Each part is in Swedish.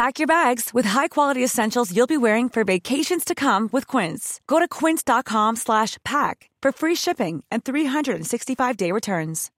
Pack your bags with high-quality essentials you'll be wearing for vacations to come with Quince. Go to quince.com slash pack for free shipping and 365-day returns.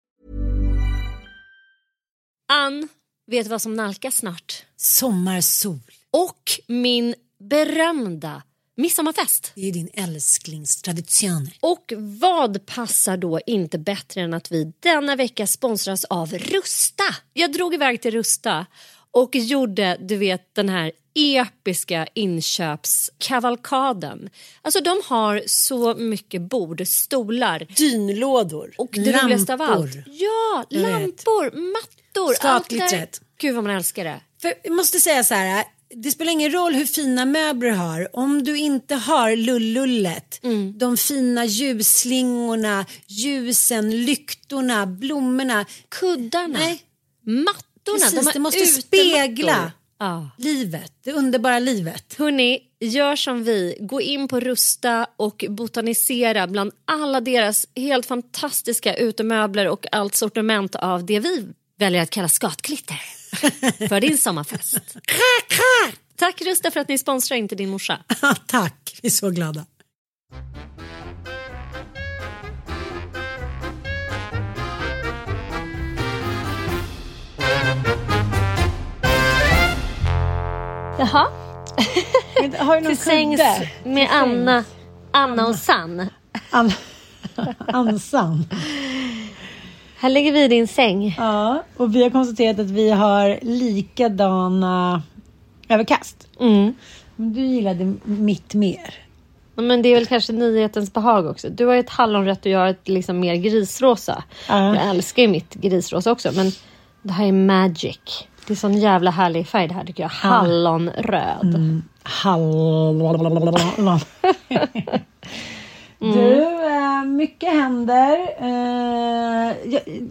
Ann, vet du vad som nalkas snart? Sommarsol. Och min berömda midsommarfest. Det är din älsklingstradition. Och vad passar då inte bättre än att vi denna vecka sponsras av Rusta? Jag drog iväg till Rusta och gjorde, du vet, den här episka inköpskavalkaden. Alltså de har så mycket bord, stolar Dynlådor. och det roligaste av allt. lampor. Ja, Jag vet. lampor, mattor. allt Skatglittret. där. Gud vad man älskar det. För jag måste säga så här. Det spelar ingen roll hur fina möbler du har. Om du inte har lullullet, Mm. de fina ljusslingorna, ljusen, lyktorna, blommorna. Kuddarna, Nej, mattorna. Precis. de det måste utemattor. spegla Ja. livet, det underbara livet. Hörni, gör som vi. Gå in på Rusta och botanisera bland alla deras helt fantastiska utemöbler och allt sortiment av det vi väljer att kalla skatklitter för din sommarfest. Tack Rusta för att ni sponsrar inte din morsa. Tack, vi är så glada. Jaha, Har du någon till sängs kudde? med Anna, Anna och Sann. An- Ansan. Här ligger vi i din säng. Ja, och vi har konstaterat att vi har likadana överkast. Mm. Men du gillade mitt mer. Men det är väl kanske nyhetens behag också. Du har ju ett hallonrött och jag har ett liksom mer grisrosa. Ja. Jag älskar ju mitt grisrosa också men det här är magic. Det är sån jävla härlig färg det här tycker jag. Hallonröd. Mm. Hallon. Du, eh, mycket händer. Eh,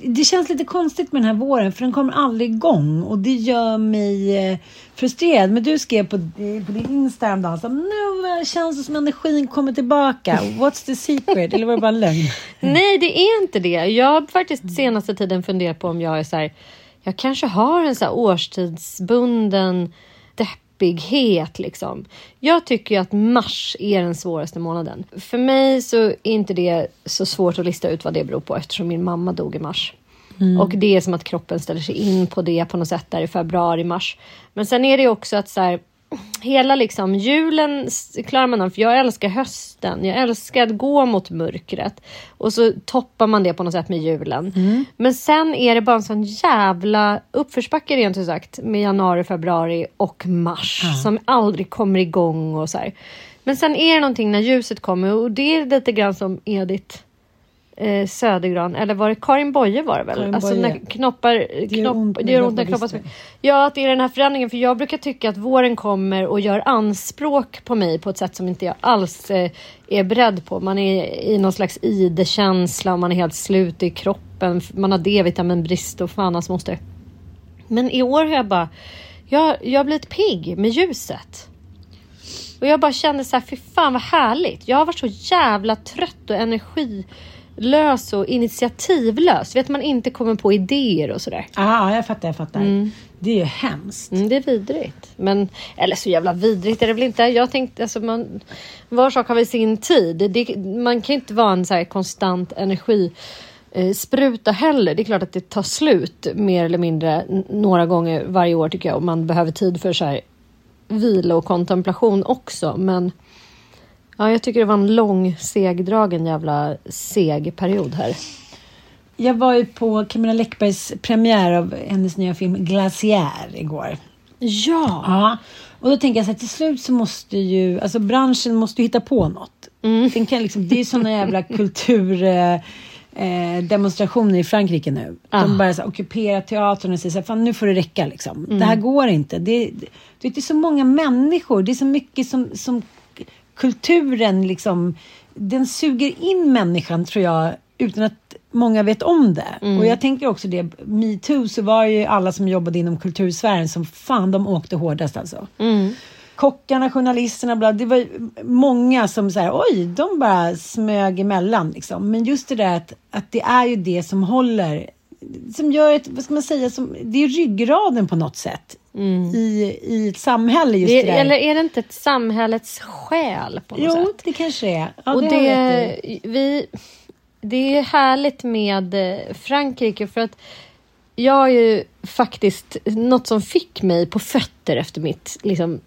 det känns lite konstigt med den här våren för den kommer aldrig igång och det gör mig eh, frustrerad. Men du skrev på, på din Instagram då, så, nu känns det som energin kommer tillbaka. What's the secret? Eller var det bara en lögn? Nej det är inte det. Jag har faktiskt senaste tiden funderat på om jag är så här. Jag kanske har en så här årstidsbunden deppighet liksom. Jag tycker att mars är den svåraste månaden. För mig så är inte det så svårt att lista ut vad det beror på eftersom min mamma dog i mars. Och det är som att kroppen ställer sig in på det på något sätt där i februari, mars. Men sen är det också att så här, hela liksom julen klarar man av, för jag älskar hösten. Jag älskar att gå mot mörkret. Och så toppar man det på något sätt med julen. Men sen är det bara en sån jävla uppförsbacke rent ut sagt med januari, februari och mars som aldrig kommer igång och så här. Men sen är det någonting när ljuset kommer och det är lite grann som Edith eh, Södergran, eller var det Karin Boye var det väl? Karin alltså Boye. när knoppar, gör knopp, ont när det gör ont när knoppar. Ja, att det är den här förändringen. För jag brukar tycka att våren kommer och gör anspråk på mig på ett sätt som inte jag alls eh, är beredd på. Man är i någon slags ide-känsla och man är helt slut i kroppen. Man har D-vitaminbrist och fan hans moster. Men i år har jag bara, jag, jag har blivit pigg med ljuset. Och jag bara kände så här, fy fan vad härligt. Jag har varit så jävla trött och lös och initiativlös. Vet man inte kommer på idéer och sådär. Ja, jag fattar, jag fattar. Det är ju hemskt. Mm, det är vidrigt. Men, eller så jävla vidrigt är det väl inte. Jag tänkte, alltså man, var sak har väl sin tid. Det, man kan inte vara en så här konstant energi eh, spruta heller. Det är klart att det tar slut mer eller mindre några gånger varje år tycker jag. Och man behöver tid för så här vila och kontemplation också. Men ja, jag tycker det var en lång, segdragen jävla seg period här. Jag var ju på Camilla Läckbergs premiär av hennes nya film Glaciär igår. Ja! Ja, och då tänker jag så här, till slut så måste ju, alltså branschen måste ju hitta på något. Den kan liksom, det är såna jävla kultur... Eh, eh, demonstrationer i Frankrike nu. De bara så ockuperar teatern och säger så här, fan nu får det räcka liksom. Det här går inte. Det, det, det är så många människor, det är så mycket som, som kulturen liksom, den suger in människan tror jag utan att många vet om det. Och jag tänker också det, metoo så var ju alla som jobbade inom kultursfären som fan de åkte hårdast alltså. Kockarna, journalisterna, bla, det var många som så här, oj, de bara smög emellan liksom. Men just det där att, att det är ju det som håller, som gör ett, vad ska man säga, som, det är ryggraden på något sätt i, i ett samhälle just det, Det, eller är det inte ett samhällets själ på något jo, sätt? det kanske är. Ja, och det, det, vi, det är härligt med eh, Frankrike för att jag har ju faktiskt något som fick mig på fötter efter mitt liksom,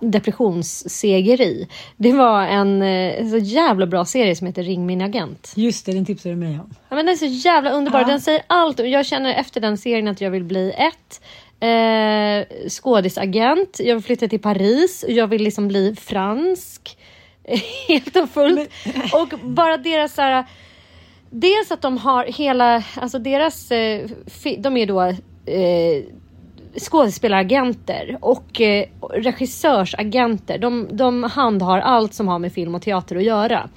depressionssegeri. Det var en eh, så jävla bra serie som heter Ring min agent. Just det, den tipsade du mig om. Ja, men den är så jävla underbar. Ja. Den säger allt. Jag känner efter den serien att jag vill bli ett eh, skådisagent. Jag vill flytta till Paris. och Jag vill liksom bli fransk. Helt och fullt. Och bara deras så här, Dels att de har hela, alltså deras, eh, de är då eh, skådespelaragenter och eh, regissörsagenter. De, de handhar allt som har med film och teater att göra.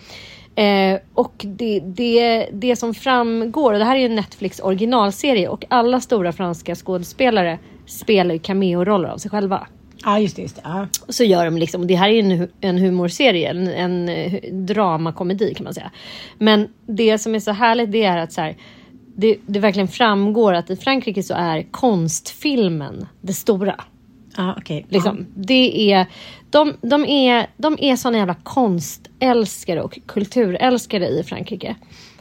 Eh, och det, det, det som framgår, och det här är en Netflix originalserie och alla stora franska skådespelare spelar ju cameo-roller av sig själva. Ja, just det. Just det. Ja. Och så gör de liksom, och det här är en, en humorserie, en, en eh, dramakomedi kan man säga. Men det som är så härligt det är att så här, det, det verkligen framgår att i Frankrike så är konstfilmen det stora. Ja, okej. Liksom. Det är, de, de är, de är såna jävla konstälskare och kulturälskare i Frankrike.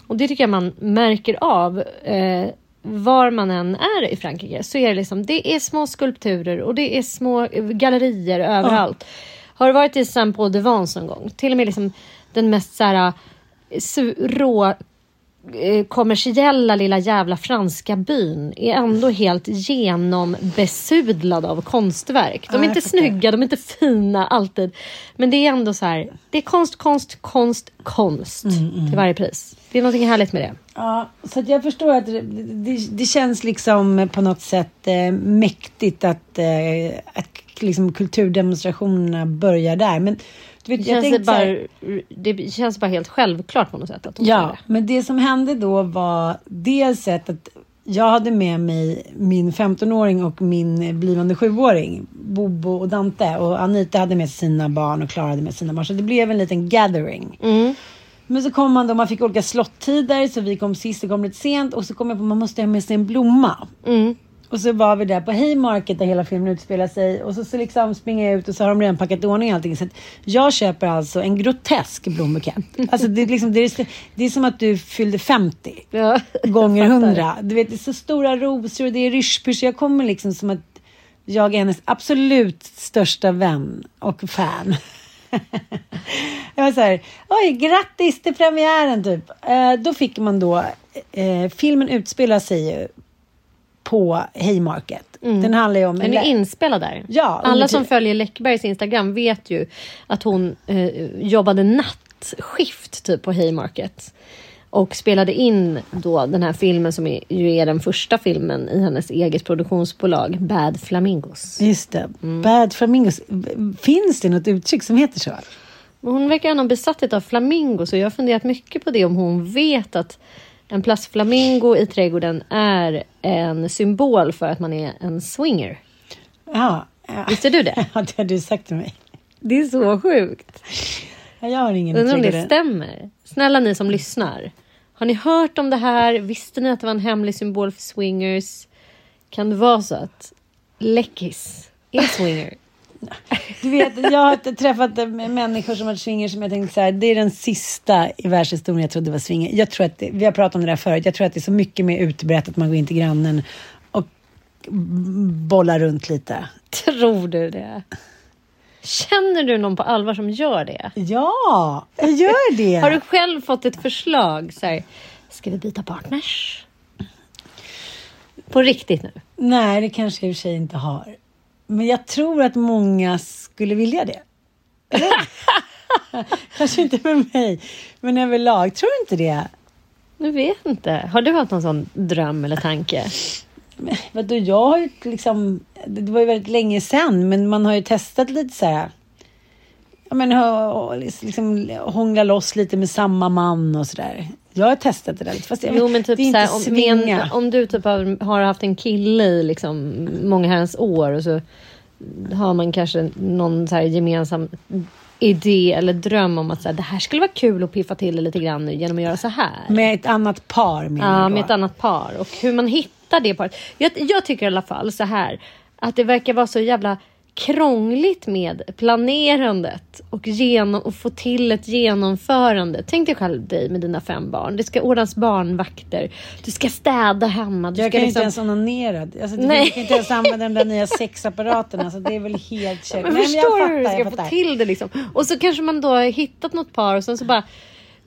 Och det tycker jag man märker av. Eh, var man än är i Frankrike så är det liksom, det är små skulpturer och det är små gallerier överallt. Har du varit i Saint Paul de Vence någon gång? Till och med liksom den mest så här, su- rå eh, kommersiella lilla jävla franska byn är ändå helt genombesudlad av konstverk. De är inte snygga, de är inte fina alltid. Men det är ändå så här, det är konst, konst, konst, konst Mm, till varje pris. Det är någonting härligt med det. Ja, så jag förstår att det, det, det känns liksom på något sätt eh, mäktigt att, eh, att liksom kulturdemonstrationerna börjar där. Men du vet, Det jag känns, bara, här, det känns bara helt självklart på något sätt. Att Ja, det. men det som hände då var dels ett att jag hade med mig min 15-åring och min blivande 7-åring, Bobo och Dante. Och Anita hade med sina barn och Klara hade med sina barn. Så det blev en liten gathering. Men så kom man då, man fick olika slottider, så vi kom sist och kom lite sent. Och så kom jag på att man måste ha med sig en blomma. Och så var vi där på Haymarket där hela filmen utspelar sig. Och så, så liksom springer jag ut och så har de redan packat i ordning allting. Så jag köper alltså en grotesk blombukett. Alltså det är, liksom, det, är, det är som att du fyllde 50 Ja, gånger jag fattar. 100. Du vet, det är så stora rosor och det är ryschpysch. Jag kommer liksom som att jag är hennes absolut största vän och fan. jag var så här, oj, grattis till premiären typ. Eh, då fick man då, eh, filmen utspelar sig ju på Haymarket. Den handlar ju om... Den är inspelad där. Ja, Alla som följer Läckbergs Instagram vet ju att hon eh, jobbade nattskift typ på Haymarket. Och spelade in då den här filmen som är, ju är den första filmen i hennes eget produktionsbolag Bad Flamingos. Just det. Mm. Bad Flamingos. Finns det något uttryck som heter så? Hon verkar ha någon besatthet av flamingos och jag har funderat mycket på det om hon vet att en plastflamingo i trädgården är en symbol för att man är en swinger. Ja. ja. Visste du det? Ja, det har du sagt till mig. Det är så sjukt. Ja, Jag har ingen Undrar om det stämmer. Snälla ni som lyssnar. Har ni hört om det här? Visste ni att det var en hemlig symbol för swingers? Kan det vara så att Läckis är swinger? Du vet, jag har träffat människor som har varit swingers som jag tänkte så här, det är den sista i världshistorien jag trodde var swinger. Jag tror att, det, vi har pratat om det där förut, jag tror att det är så mycket mer utbrett att man går in till grannen och bollar runt lite. Tror du det? Känner du någon på allvar som gör det? Ja, jag gör det. Har du själv fått ett förslag? Så här, ska vi byta partners? På riktigt nu? Nej, det kanske jag i och för sig inte har. Men jag tror att många skulle vilja det. kanske inte med mig, men överlag. Tror du inte det? Jag vet inte. Har du haft någon sån dröm eller tanke? Men, vadå, jag har ju liksom... Det var ju väldigt länge sedan, men man har ju testat lite så här... Ja, men liksom hångla loss lite med samma man och sådär. Jag har testat det där lite, fast jag jo, men typ det är inte om, svinga. men, om du typ har, har haft en kille i liksom många herrans år och så har man kanske någon så gemensam idé eller dröm om att så här, det här skulle vara kul att piffa till det lite grann nu genom att göra så här. Med ett annat par menar Ja, med ett annat par och hur man hittar det paret. Jag, jag tycker i alla fall så här att det verkar vara så jävla krångligt med planerandet och, genom, och få till ett genomförande. Tänk dig själv dig med dina fem barn. Det ska ordnas barnvakter. Du ska städa hemma. Du Jag ska kan liksom... inte ens onanera. Alltså, du Nej. kan inte ens använda de där nya sexapparaterna. Så det är väl helt kört. Men förstår jag du hur du fattar, ska få fattar. till det liksom? Och så kanske man då har hittat något par och sen så bara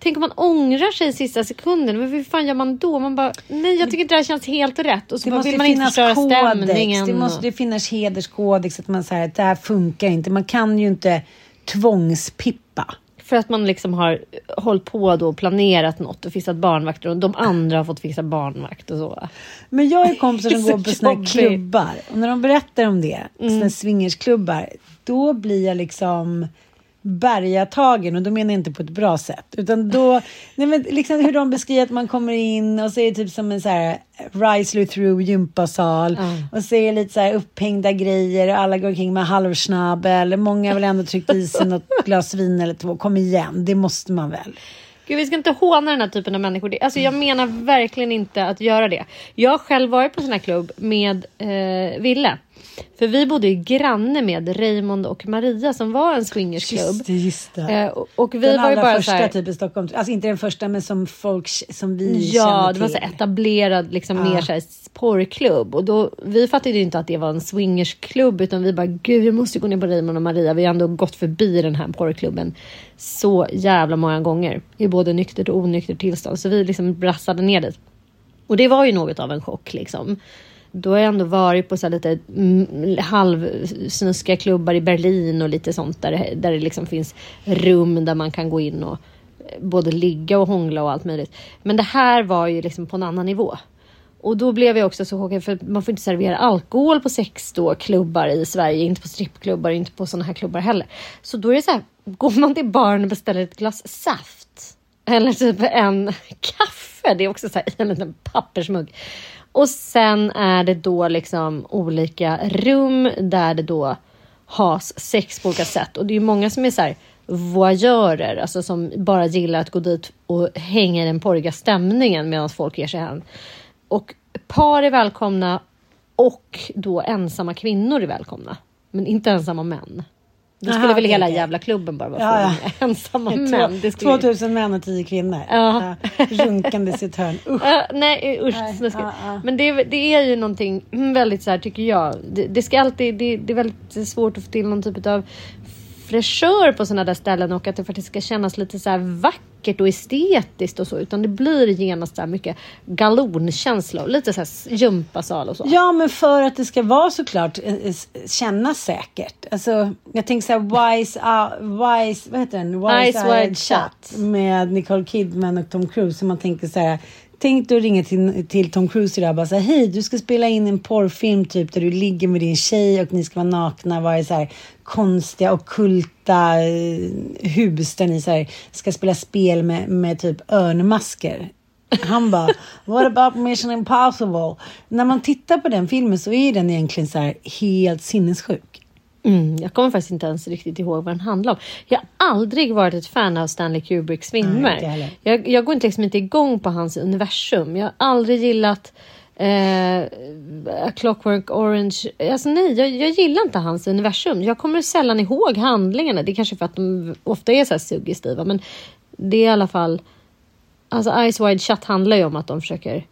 Tänk om man ångrar sig i sista sekunden. Men hur fan gör man då? Man bara, nej jag tycker inte det här känns helt rätt. Och så Det bara måste vill man inte finnas förstöra stämningen. Det måste ju finnas hederskodex. Att man säger att det här funkar inte. Man kan ju inte tvångspippa. För att man liksom har hållit på då och planerat något och fixat barnvakter och de andra har fått fixa barnvakt och så. Men jag har kompisar som går på såna här klubbar. Och när de berättar om det, Mm. såna swingersklubbar, då blir jag liksom bergatagen och då menar jag inte på ett bra sätt. Utan då, nej men liksom hur de beskriver att man kommer in och så är det typ som en så här Risley through gympasal. Och så är det lite så här upphängda grejer och alla går omkring med halvsnabel. Många har väl ändå tryckt i sig något glas vin eller två. Kom igen, det måste man väl. Gud, vi ska inte håna den här typen av människor. Alltså, jag menar verkligen inte att göra det. Jag har själv varit på sån här klubb med eh, Ville. För vi bodde ju granne med Raymond och Maria som var en swingersklubb. Just det, just det. Eh, och- och vi den var ju bara första så här, typ i Stockholm. Alltså inte den första men som folk som vi Ja, det var så etablerad liksom mer så här porrklubb och då vi fattade ju inte att det var en swingersklubb utan vi bara gud, jag måste gå ner på Raymond och Maria. Vi har ändå gått förbi den här porrklubben så jävla många gånger i både nyktert och onyktert tillstånd så vi liksom brassade ner dit. Och det var ju något av en chock liksom. Då har jag ändå varit på så här lite mm, halvsnuskiga klubbar i Berlin och lite sånt där, det- där det liksom finns rum där man kan gå in och eh, både ligga och hångla och allt möjligt. Men det här var ju liksom på en annan nivå. Och då blev jag också så chockad för man får inte servera alkohol på sex då klubbar i Sverige, inte på strippklubbar, inte på sådana här klubbar heller. Så då är det så här, går man till baren och beställer ett glas saft eller typ en kaffe, det är också så här i en liten pappersmugg. Och sen är det då liksom olika rum där det då has sex på olika sätt. Och det är ju många som är så här voyeurer, alltså som bara gillar att gå dit och hänga i den porriga stämningen medan folk ger sig hän. Och par är välkomna och då ensamma kvinnor är välkomna. Men inte ensamma män. Då skulle Aha, väl hela okej. jävla klubben bara vara Ja, med ensamma män. Det skulle... 2000 män och 10 kvinnor. Ja. Ja. Runkandes i ett hörn. Usch. Ja, nej usch, Nej, snuskigt. ja, ja. Men det, är- det är ju någonting väldigt så här tycker jag. Det, det ska alltid, det, det är väldigt svårt att få till någon typ av fräschör på sådana där ställen och att det faktiskt ska kännas lite så här vackert och estetiskt och så. Utan det blir genast här mycket galonkänsla och lite så här gympasal och så. Ja, men för att det ska vara såklart eh, eh, kännas säkert. Alltså, jag tänker så här, Wise, uh, Wise, vad heter den? Eyes Eyed Wide Shut. Med Nicole Kidman och Tom Cruise. Så man tänker så här, tänk dig att ringa till, till Tom Cruise idag och bara säga hej, du ska spela in en porrfilm typ där du ligger med din tjej och ni ska vara nakna, och vara i så här konstiga och kulta eh, hus där ni så här, ska spela spel med, med typ örnmasker. Han bara, what about Mission Impossible? När man tittar på den filmen så är den egentligen så här helt sinnessjuk. Mm, jag kommer faktiskt inte ens riktigt ihåg vad den handlar om. Jag har aldrig varit ett fan av Stanley Kubricks filmer. heller. jag, jag går inte, liksom inte igång på hans universum. Jag har aldrig gillat eh, A Clockwork Orange. Alltså nej, jag, jag gillar inte hans universum. Jag kommer sällan ihåg handlingarna. Det är kanske för att de ofta är så här suggestiva. Men det är i alla fall... Alltså Eyes Wide Shut handlar ju om att de försöker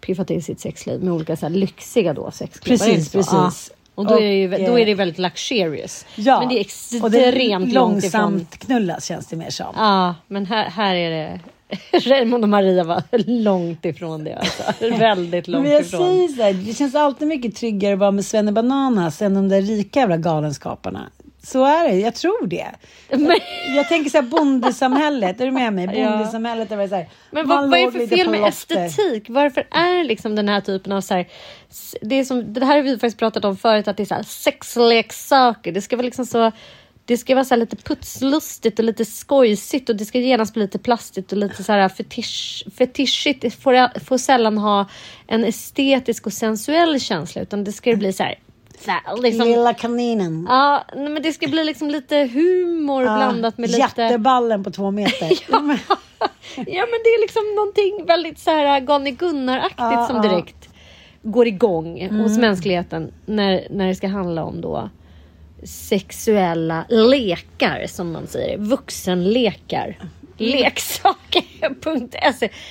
piffa till sitt sexliv med olika så här lyxiga då sexklubbar. Precis, precis. Ja. Och då, är det Och, då är det eh, väldigt luxurious. Ja, Men det är och extremt det är långt långsamt knullas känns det mer som. Ja, men här, här är det... Raymond och Maria var långt ifrån det. Alltså. Väldigt långt Men ifrån. säger så här, det känns alltid mycket tryggare att vara med Svenne Bananas än de där rika jävla galenskaparna. Så är det, jag tror det. Men, Jag tänker så här bondesamhället, är du med mig? Bondesamhället är väl så här, men vad, vad är för fel med estetik? Varför är liksom den här typen av så här, det, är som, det här har vi faktiskt pratat om förut, att det är så här sexleksaker. Det ska vara liksom så det ska vara så här lite putslustigt och lite skojsigt och det ska genast bli lite plastigt och lite så här fetisch, fetischigt. Det får, får sällan ha en estetisk och sensuell känsla utan det ska bli så här, här liksom, Lilla kaninen. Ja, men det ska bli liksom lite humor blandat med lite... Jätteballen på två meter. ja. men, Ja, men det är liksom någonting väldigt så här Gane Gunnar-aktigt Ja, som ja. Mm. direkt går igång hos mänskligheten när, när det ska handla om då sexuella lekar som man säger. Vuxenlekar. Leksaker.se.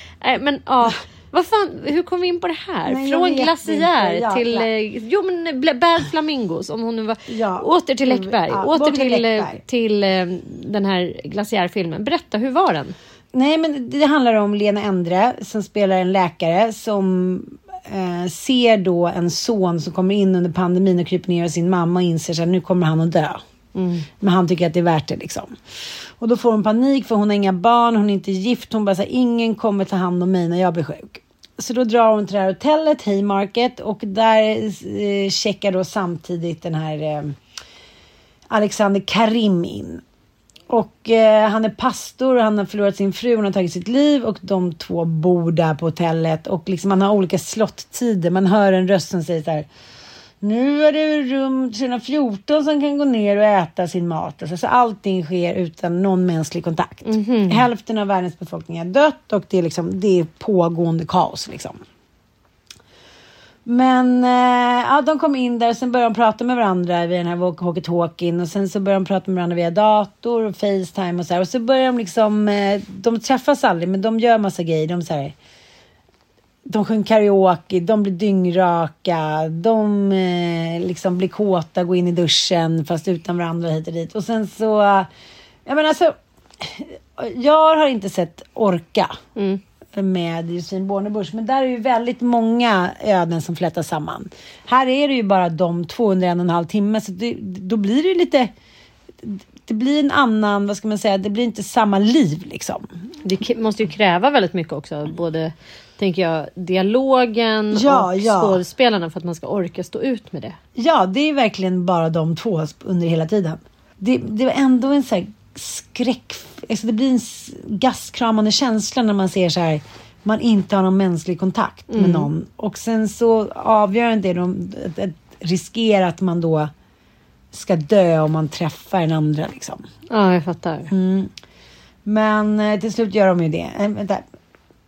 Nej, men ja. Vad fan, hur kom vi in på det här? Nej, Från glaciär. Ja, till... eh, Jo men Bad Flamingos. Om hon nu var, Ja. Åter till Läckberg. Ja, åter till, eh, Läckberg. till eh, den här glaciärfilmen. Berätta, hur var den? Nej, men det handlar om Lena Endre som spelar en läkare som eh, ser då en son som kommer in under pandemin och kryper ner hos sin mamma och inser att nu kommer han att dö. Men han tycker att det är värt det liksom. Och då får hon panik för hon har inga barn, hon är inte gift. Hon bara säger ingen kommer ta hand om mig när jag blir sjuk. Så då drar hon till det här hotellet, Haymarket, och där eh, checkar då samtidigt den här eh, Alexander Karim in. Och eh, han är pastor och han har förlorat sin fru, hon har tagit sitt liv och de två bor där på hotellet och liksom han har olika slotttider. Man hör en röst som säger så här. Nu är det rum 314 som kan gå ner och äta sin mat. Alltså, så allting sker utan någon mänsklig kontakt. Hälften av världens befolkning är dött och det är, liksom, det är pågående kaos. Liksom. Men eh, ja, de kom in där och sen började de prata med varandra vid den här walkie-talkien och sen så började de prata med varandra via dator och Facetime och så här. Och så började de liksom, eh, de träffas aldrig men de gör massa grejer. De så här, de sjunger karaoke, de blir dyngraka, de eh, liksom blir kåta, går in i duschen fast utan varandra hit och dit. Och sen så, jag menar alltså, jag har inte sett Orka med Josefin Bornebusch, men där är ju väldigt många öden som flätas samman. Här är det ju bara de två under en och en halv timme, så det, då blir det ju lite det blir en annan, vad ska man säga, det blir inte samma liv liksom. Det måste ju kräva väldigt mycket också. Både tänker jag, dialogen Ja, och ja. skådespelarna för att man ska orka stå ut med det. Ja, det är verkligen bara de två under hela tiden. Det, det var ändå en så här skräck... Alltså det blir en gastkramande känsla när man ser så här man inte har någon mänsklig kontakt med någon. Och sen så avgör inte det de att, att riskera att man då ska dö om man träffar en andra liksom. Ja, jag fattar. Mm. Men eh, till slut gör de ju det. Eh, vänta.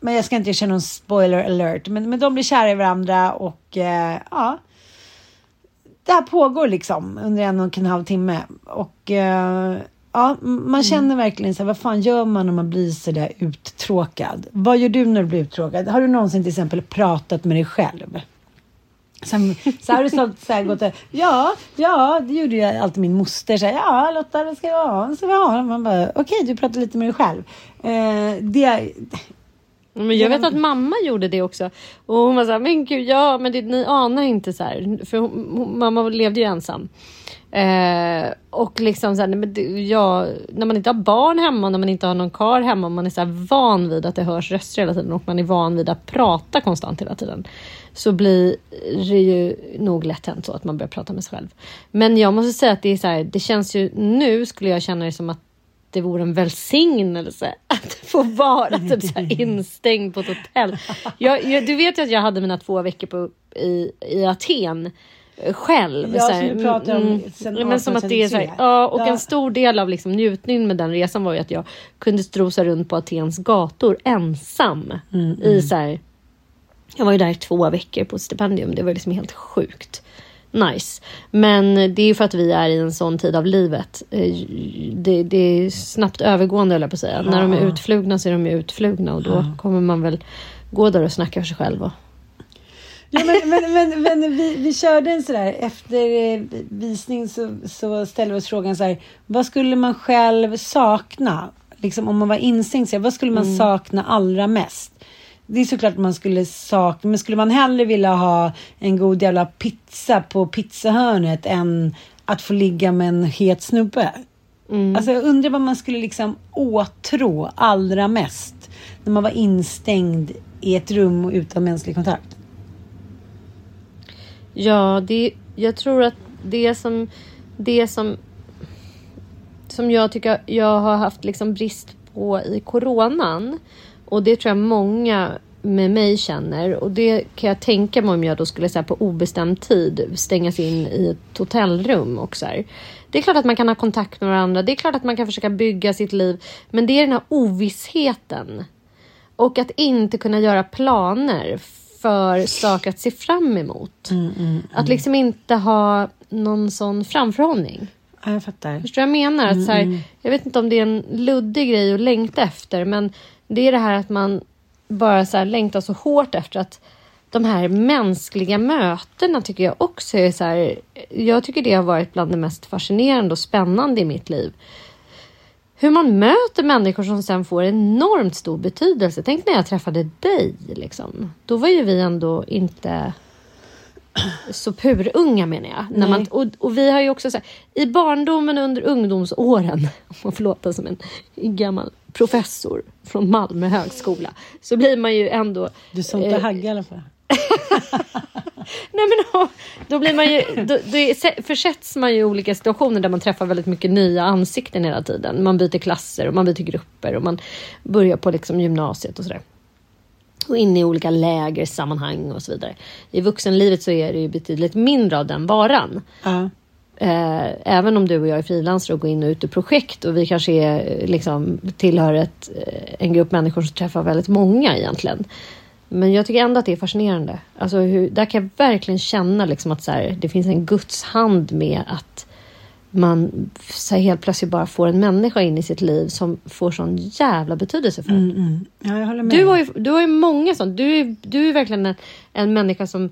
Men jag ska inte känna någon spoiler alert. Men, men de blir kära i varandra och eh, ja. Det här pågår liksom under en och en halv timme. Och eh, ja, man känner verkligen så här, vad fan gör man när man blir så där uttråkad? Vad gör du när du blir uttråkad? Har du någonsin till exempel pratat med dig själv? Som, så har du sålt, så här, gått och, ja, ja, det gjorde ju alltid min moster. Så här, ja, Lotta, vad ska vi ha? Vi ha? Man bara, okej, du pratar lite med dig själv. Eh, det, Men jag vet att mamma gjorde det också. Och hon var så här, men gud, ja, men det, ni anar inte så här. För hon, hon, mamma levde ju ensam. Eh, och liksom så här, men det, ja, när man inte har barn hemma, när man inte har någon kar hemma, man är så van vid att det hörs röster hela tiden och man är van vid att prata konstant hela tiden. Så blir det ju nog lätt hänt så att man börjar prata med sig själv. Men jag måste säga att det är så här, det känns ju nu skulle jag känna det som att det vore en välsignelse att få vara typ så instängd på ett hotell. Jag, jag, du vet ju att jag hade mina två veckor på, i, i Aten eh, själv. Ja, så som du pratar om mm, men som att det är så här, 1833. ja, och Ja. en stor del av liksom njutningen med den resan var ju att jag kunde strosa runt på Atens gator ensam. Mm, I så här, jag var ju där två veckor på stipendium. Det var liksom helt sjukt nice. Men det är för att vi är i en sån tid av livet. Eh, Det, det är snabbt övergående höll jag på att säga. När de är utflugna så är de utflugna och då kommer man väl gå där och snacka för sig själv. Och, Ja, men, men, men, men vi, vi körde en sådär, efter eh, visning så, så ställde vi oss frågan så här, vad skulle man själv sakna? Liksom om man var instängd, så här, vad skulle man sakna allra mest? Det är såklart man skulle sakna, men skulle man hellre vilja ha en god jävla pizza på pizzahörnet än att få ligga med en het snubbe? Alltså jag undrar vad man skulle liksom åtrå allra mest när man var instängd i ett rum och utan mänsklig kontakt. Ja, det, jag tror att det som, det som, som jag tycker jag har haft liksom brist på i coronan och det tror jag många med mig känner och det kan jag tänka mig om jag då skulle säga på obestämd tid stängas in i ett hotellrum och så här. Det är klart att man kan ha kontakt med varandra. Det är klart att man kan försöka bygga sitt liv, men det är den här ovissheten och att inte kunna göra planer för saker att se fram emot. Att liksom inte ha någon sån framförhållning. Ja, jag fattar. Förstår du vad jag menar? Att så här, jag vet inte om det är en luddig grej att längta efter, men det är det här att man bara så här längtar så hårt efter att de här mänskliga mötena tycker jag också är så här. Jag tycker det har varit bland det mest fascinerande och spännande i mitt liv. Hur man möter människor som sen får enormt stor betydelse. Tänk när jag träffade dig. Liksom. Då var ju vi ändå inte så purunga menar jag. När man, och, och vi har ju också så här, i barndomen under ungdomsåren, om man får låta som en gammal professor från Malmö högskola, så blir man ju ändå... Du sa inte eh, hagga i alla fall. Nej men då, blir man ju, då, då försätts man ju i olika situationer där man träffar väldigt mycket nya ansikten hela tiden. Man byter klasser och man byter grupper och man börjar på liksom gymnasiet och sådär. Och in i olika lägersammanhang och så vidare. I vuxenlivet så är det ju betydligt mindre av den varan. Ja. Eh, även om du och jag är frilansare och går in och ut i projekt och vi kanske är, liksom, tillhör ett, eh, en grupp människor som träffar väldigt många egentligen. Men jag tycker ändå att det är fascinerande. Alltså hur, där kan jag verkligen känna liksom att så här, det finns en Guds hand med att man så här, helt plötsligt bara får en människa in i sitt liv som får sån jävla betydelse för ja, jag håller med. Du har ju, du har ju många sånt. Du är, du är verkligen en, en människa som,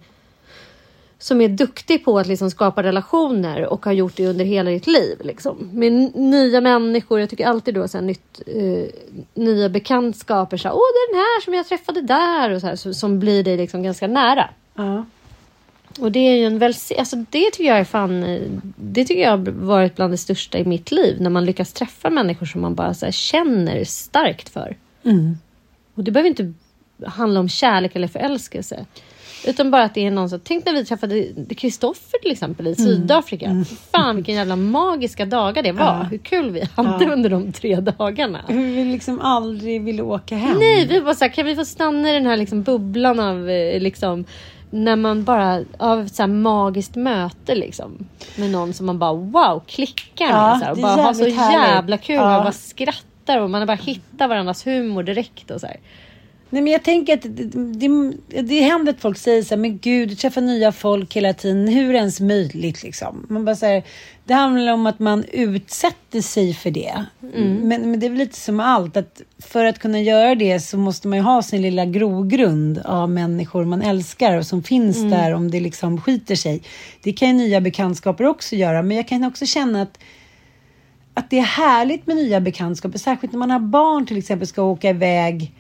som är duktig på att liksom skapa relationer och har gjort det under hela ditt liv. Liksom. Med nya människor. Jag tycker alltid har så här nytt, eh, nya bekantskaper. Så här, Åh, det är den här som jag träffade där. Och så här, så, som blir dig liksom ganska nära. Ja. Och det är ju en väl, alltså det tycker jag är fan, eh, det tycker jag har varit bland det största i mitt liv. När man lyckas träffa människor som man bara så känner starkt för. Och det behöver inte handla om kärlek eller förälskelse. Utan bara att det är någon som, tänk när vi träffade Kristoffer till exempel i Sydafrika. Fan vilken jävla magiska dagar det var. Hur kul vi hade under de tre dagarna. Hur vi liksom aldrig ville åka hem. Nej, vi bara så här, kan vi få stanna i den här liksom bubblan av eh, liksom när man bara av så här magiskt möte liksom med någon som man bara wow klickar med Ja, så här, och bara har så härligt. jävla kul Ja. och bara skrattar och man bara hittar varandras humor direkt och så här. Nej, men jag tänker att det, det, det händer att folk säger så här, men gud, du träffar nya folk hela tiden. Hur är det ens möjligt liksom? Man bara säger, det handlar om att man utsätter sig för det. Men, men det är väl lite som allt, att för att kunna göra det så måste man ju ha sin lilla grogrund av människor man älskar och som finns där om det liksom skiter sig. Det kan ju nya bekantskaper också göra, men jag kan också känna att att det är härligt med nya bekantskaper, särskilt när man har barn till exempel, ska åka iväg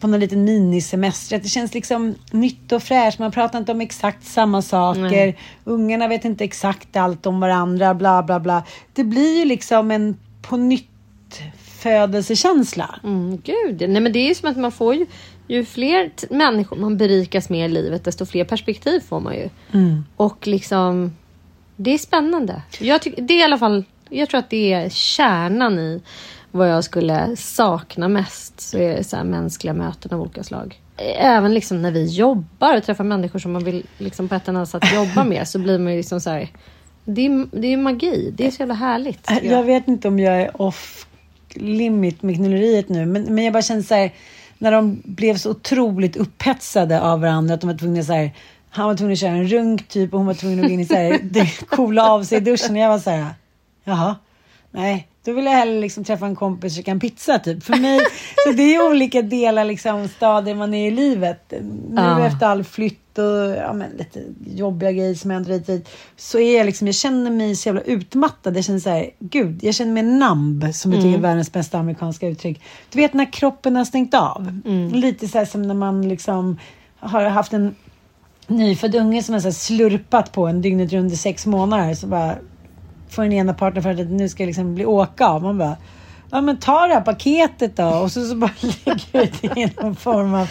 på någon liten minisemester. Att det känns liksom nytt och fräscht. Man pratar inte om exakt samma saker. Ungarna vet inte exakt allt om varandra, bla bla bla. Det blir ju liksom en på nytt födelsekänsla. Mm, gud, nej men det är ju som att man får ju, ju fler människor man berikas med i livet desto fler perspektiv får man ju. Och liksom, det är spännande. Jag, tycker, det är i alla fall, jag tror att det är kärnan i vad jag skulle sakna mest. Så är det så mänskliga möten av olika slag. även liksom när vi jobbar och träffar människor som man vill liksom på ett eller annat sätt jobba med så blir man ju liksom så här. Det är, det är magi. Det är så jävla härligt. tycker Jag vet inte om jag är off limit med knulleriet nu, men, men jag bara känner så här, när de blev så otroligt upphetsade av varandra att de var tvungna så här, han var tvungen att köra en runk typ och hon var tvungen att gå in i så här, det coola av sig i duschen och jag var så här, jaha, nej, då vill jag hellre liksom träffa en kompis och käka en pizza typ. För mig, så det är olika delar, liksom stadier man är i livet. Nu Ja. efter all flytt och ja, men, lite jobbiga grejer som händer hit och dit, så är jag liksom, jag känner mig så jävla utmattad. Jag känner så här, gud, jag känner mig namb, som jag tycker är världens bästa amerikanska uttryck. Du vet när kroppen har stängt av. Lite så här som när man liksom har haft en nyfödd unge som har så slurpat på en dygnet runt i sex månader. Så bara får den ena partnern för att nu ska jag liksom bli åka av. Man bara, ja men ta det här paketet då. Och så, så bara lägger ut det i någon form av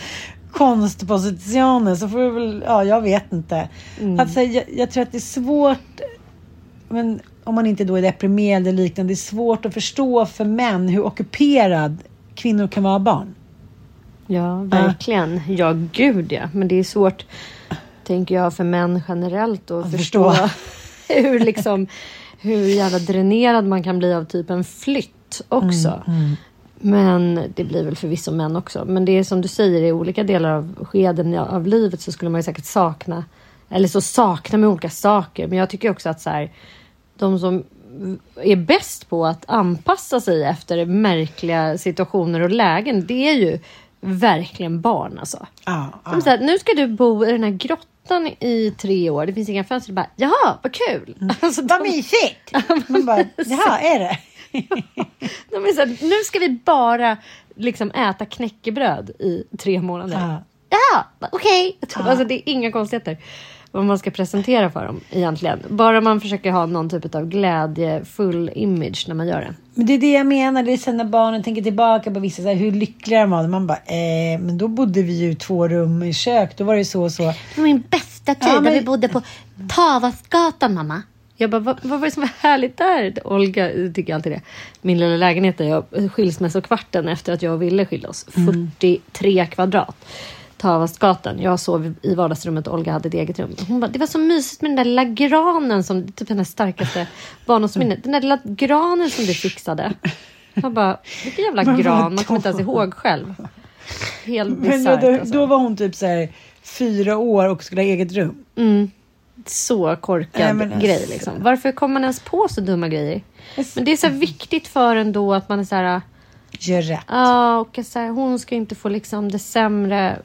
konstpositioner. Så får du väl, ja jag vet inte. Alltså, jag, jag tror att det är svårt, men om man inte då är deprimerad eller liknande, det är svårt att förstå för män hur ockuperad kvinnor kan vara av barn. Ja, verkligen. Ja, gud ja. Men det är svårt, tänker jag, för män generellt att, Att förstå, förstå. hur, liksom, hur jävla dränerad man kan bli av typ en flytt också. Men det blir väl förvisso män också. Men det är som du säger, i olika delar av skeden av livet så skulle man ju säkert sakna, eller så saknar man olika saker. Men jag tycker också att så här, de som är bäst på att anpassa sig efter märkliga situationer och lägen, det är ju verkligen barn alltså. Ja. De säger, nu ska du bo i den här grottan i tre år. Det finns inga fönster. Bara, Jaha, vad kul! Alltså, Vad de, mysigt! Man bara, jaha, är det? de är så här, nu ska vi bara liksom äta knäckebröd i tre månader. Ja. Okej. Alltså, det är inga konstigheter vad man ska presentera för dem egentligen. Bara man försöker ha någon typ av glädjefull image när man gör det. Men det är det jag menar. Det är sen när barnen tänker tillbaka på vissa, så här, hur lyckliga de var. Man bara, eh, men då bodde vi ju två rum i kök. Då var det så och så. Det var min bästa tid Ja, men- vi bodde på Tavasgatan mamma. Jag bara, vad, vad var det som var härligt där? Olga tycker alltid det. Min lilla lägenhet där jag skilsmässokvarten efter att jag och Ville skilde oss. 43 kvadrat. Tavastgatan. Jag sov i vardagsrummet och Olga hade ett eget rum. Hon bara, det var så mysigt med den där lilla granen som typ hennes starkaste barndomsminne. Den där lilla granen som du fixade. Jag bara, vilken jävla Men gran? Man kommer inte ens ihåg själv. Helt Men då, alltså. då var hon typ så här fyra år och skulle ha eget rum. så korkad Nej, men alltså. grej. Liksom. Varför kommer man ens på så dumma grejer? Men det är så viktigt för en då att man är så här... Gör rätt. Ja, och så här, hon ska inte få liksom det sämre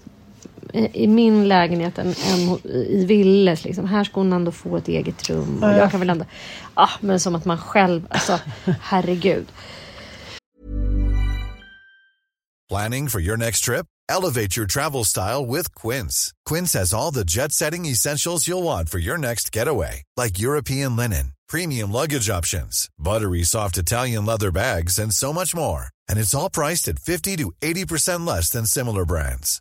i, i min lägenhet än, än i Villes. Liksom. Här ska hon ändå få ett eget rum. Och jag kan väl ändå... Ja, men som att man själv... Alltså, herregud. Planning for your next trip? Elevate your travel style with Quince. Quince has all the jet setting essentials you'll want for your next getaway, like European linen, premium luggage options, buttery soft Italian leather bags, and so much more. And it's all priced at 50 to 80% less than similar brands.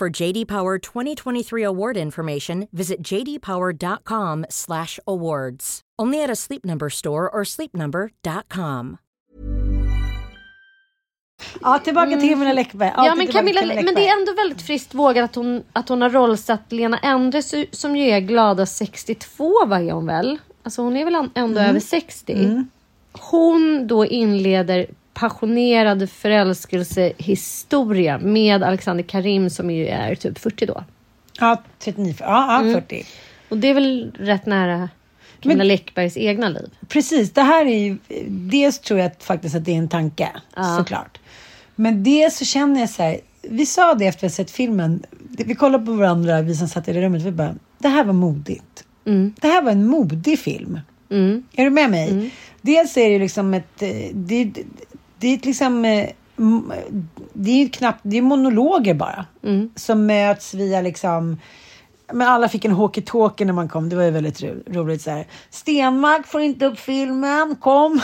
For JD Power 2023 award information, visit jdpower.com/awards. Only at a Sleep Number store or sleepnumber.com. Ja, tillbaka till Camilla Läckberg. Ja, Alltid men, Camilla, men det är ändå väldigt friskt vågat att hon, att hon har rollsatt Lena Endre som ju är glada 62 var är hon väl? Alltså hon är väl ändå Mm. över 60. Hon då inleder passionerad förälskelsehistoria med Alexander Karim som ju är typ 40 då. Ja, 39. Ja, Mm. ja 40. Och det är väl rätt nära Camilla Läckbergs egna liv. Precis, det här är ju... Dels tror jag att, faktiskt att det är en tanke, Ja. såklart. Men dels så känner jag så här... Vi sa det efter att vi sett filmen. Vi kollade på varandra, vi som satt i det rummet. Vi bara, det här var modigt. Det här var en modig film. Är du med mig? Dels är det ju liksom ett... eh, Det, det, är liksom... eh, Det är knappt... Det är monologer bara. Som möts via liksom... Men alla fick en walkie-talkie när man kom. Det var ju väldigt ro, roligt. Så här. Stenmark får inte upp filmen. Kom!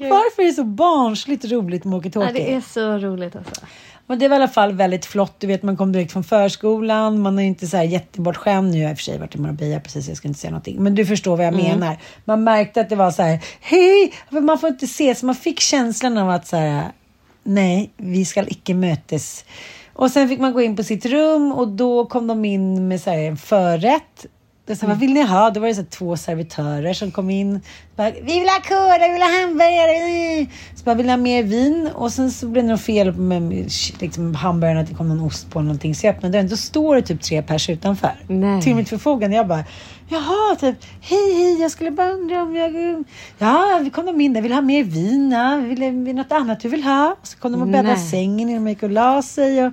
Varför är det så barnsligt roligt med walkie-talkie? Ja, det är så roligt alltså. Men det var i alla fall väldigt flott. Du vet, man kom direkt från förskolan. Man är inte så här jättebortskämd. Nu har jag i och för sig varit i Marbella precis, jag ska inte säga någonting. Men du förstår vad jag Mm. menar. Man märkte att det var så här, hej! Man får inte se, så man fick känslan av att så här, nej, vi ska icke mötes. Och sen fick man gå in på sitt rum och då kom de in med så här, en förrätt. Det så Vad vill ni ha? Då var det så två servitörer som kom in. Bara, vi vill ha curry, vi vill ha hamburgare. Så bara, vill ni ha mer vin? Och sen så blev det något fel med liksom, hamburgaren, att det kom någon ost på eller någonting. Så jag öppnade dörren. Då står det typ tre pers utanför. Nej. Till mitt förfogande. Jag bara, jaha, typ, hej, hej, jag skulle bara undra om jag... Ja, vi kom de in där, vill ha mer vin, ja, vill, vill något annat du vill ha? Så kom de och bäddade sängen innan de gick och la sig. Och,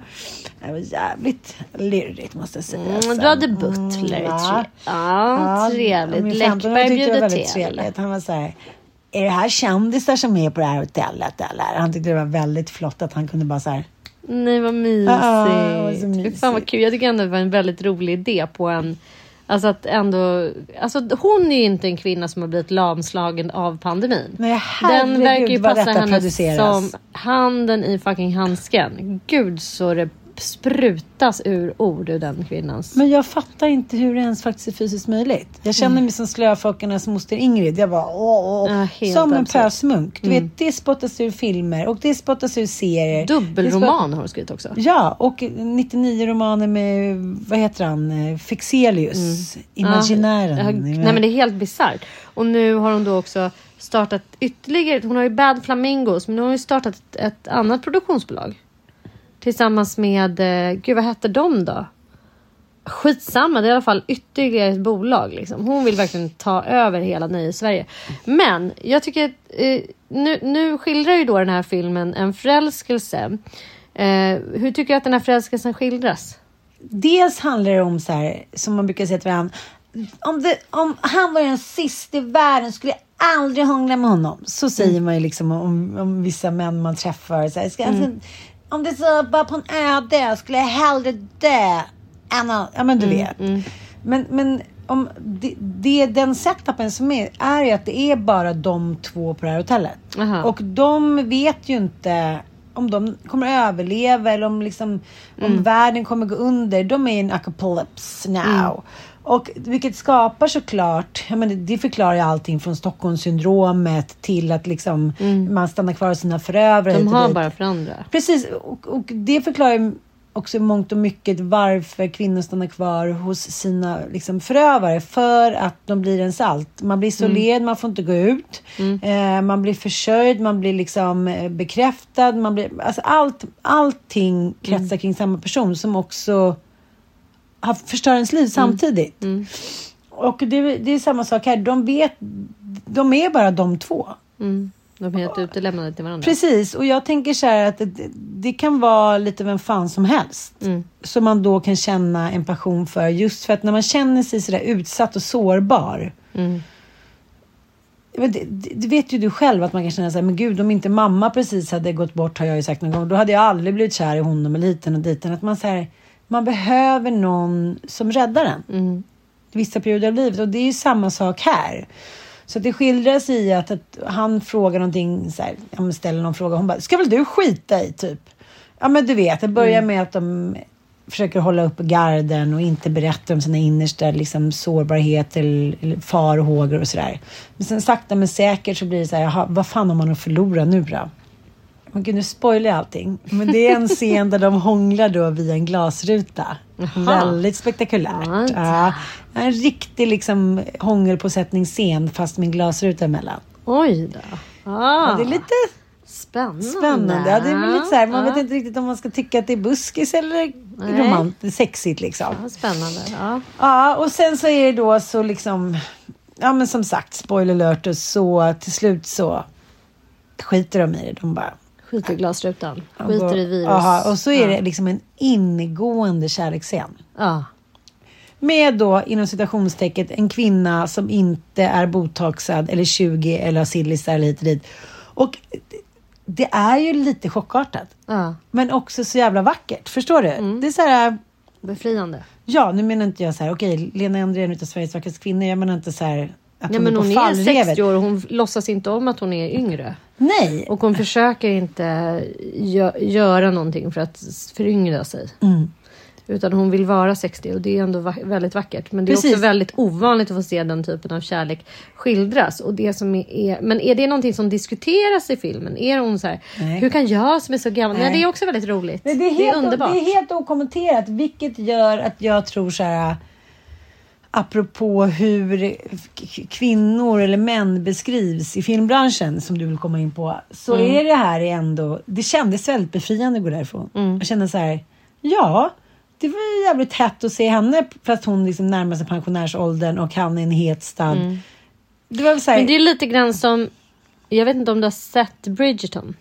det var jävligt lyrigt måste jag säga. Mm, sen. du hade butler. ja. tre- Ja, trevligt. min 15-åring Läckberg bjuder till. trevligt. Han var så här, är det här kändisar som är på det här hotellet eller? Han tyckte det var väldigt flott att han kunde bara så här, Nej vad mysigt. Ja, det var så Fy mysigt. Fan vad kul. Jag tycker ändå det var en väldigt rolig idé på en Alltså att ändå, alltså hon är ju inte en kvinna som har blivit lamslagen av pandemin. Nej, Den verkar ju passa henne produceras. som handen i fucking handsken. Gud så det sprutas ur ord ur den kvinnans. Men jag fattar inte hur det ens faktiskt är fysiskt möjligt. Jag känner mig som slöfockarnas moster Ingrid. Jag var åh, åh, Ja, helt som en pösmunk. Du vet, det spottas ur filmer och det spottas ur serier. Dubbelroman har hon skrivit också. Ja, och 99 romaner med, vad heter han, Eh, Fexelius, Imaginären. Ja, nej men det är helt bisarrt. Och nu har hon då också startat ytterligare, hon har ju Bad Flamingos, men nu har hon ju startat ett, ett annat produktionsbolag. Tillsammans med, eh, gud vad hette de då? Skitsamma, det är i alla fall ytterligare ett bolag. Liksom. Hon vill verkligen ta över hela Nöjes-Sverige. Men jag tycker att eh, nu, nu skildrar ju då den här filmen en förälskelse. Eh, hur tycker du att den här förälskelsen skildras? Dels handlar det om så här, som man brukar säga till varandra. Om, det, om han var den sista i världen skulle jag aldrig hångla med honom. Så säger man ju liksom om, om vissa män man träffar. Så här, ska, alltså, om det så bara på en öde skulle jag hellre dö än att... Ja men du vet. Men, men om det, det, den setupen som är, är ju att det är bara de två på det här hotellet. Aha. Och de vet ju inte om de kommer att överleva eller om, liksom, om världen kommer gå under. De är i en apocalypse now. Och vilket skapar såklart, jag menar, det förklarar ju allting från Stockholmssyndromet till att liksom, man stannar kvar hos sina förövare. De har bara för andra. Precis, och, och det förklarar också mångt och mycket varför kvinnor stannar kvar hos sina liksom, förövare. För att de blir ens allt. Man blir isolerad, man får inte gå ut. Eh, man blir försörjd, man blir liksom eh, bekräftad. Man blir, alltså allt, allting kretsar kring samma person som också förstör ens liv samtidigt. Och det, det är samma sak här. De vet, de är bara de två. Mm. De är helt utelämnade till varandra. Precis, och jag tänker så här att det, det kan vara lite vem fan som helst. Som man då kan känna en passion för. Just för att när man känner sig sådär utsatt och sårbar. Men det, det, vet ju du själv att man kan känna så här, men gud om inte mamma precis hade gått bort har jag ju sagt någon gång. Då hade jag aldrig blivit kär i honom eller hiten och diten. Att man säger man behöver någon som räddar en. Vissa perioder av livet. Och det är ju samma sak här. Så det skildras i att, att han frågar någonting, så här, ställer någon fråga, hon bara, ska väl du skita i typ? Ja men du vet, det börjar med att de försöker hålla upp garden och inte berätta om sina innersta liksom, sårbarheter eller, farhågor och sådär. Men sen sakta men säkert så blir det så här, vad fan har man att förlora nu då? Men gud, nu spoilar jag allting. Men det är en scen där de hånglar då via en glasruta. Väldigt spektakulärt. Ja, en riktig liksom hångelpåsättningsscen fast med en glasruta emellan. Oj då. Ah, Ja, det är lite spännande. spännande. Ja, det är lite så här, man Ja. vet inte riktigt om man ska tycka att det är buskis eller Nej. romantiskt, sexigt liksom. Ja, spännande. Ja. Ja, och sen så är det då så liksom, ja men som sagt, spoiler alert och så till slut så skiter de i det. De bara Skiter i glasrutan. Skiter i virus. Aha, och så är ja. det liksom en ingående kärleksscen. Ja. Med då inom citationstecket en kvinna som inte är botoxad eller 20 eller har sillisar eller hit och dit. Och det- är ju lite chockartat. ja. Men också så jävla vackert. Förstår du? Mm. Det är så här. Befriande. Ja, nu menar inte jag så här. Okej, Lena Endre är en utav Sveriges vackraste kvinnor. Jag menar inte så här. Att Nej, hon men är på hon är fallrevet. 60 år och hon låtsas inte om att hon är yngre. Nej. Och hon försöker inte gö- göra någonting för att föryngra sig. Mm. Utan hon vill vara 60 och det är ändå va- väldigt vackert. Men det är Precis. också väldigt ovanligt att få se den typen av kärlek skildras. Och det som är, är, men är det någonting som diskuteras i filmen? Är hon så här, hur kan jag som är så gammal? Nej, Nej. det är också väldigt roligt. Nej, det, är helt, underbart. det är helt okommenterat, vilket gör att jag tror så här. Apropå hur kvinnor eller män beskrivs i filmbranschen som du vill komma in på. Så Mm. är det här ändå, det kändes väldigt befriande att gå därifrån. Mm. Jag kände så här, ja, det var jävligt hett att se henne fast hon liksom närmar sig pensionärsåldern och han är en het stad. Det var så här, Mm. Men det är lite grann som, jag vet inte om du har sett Bridgerton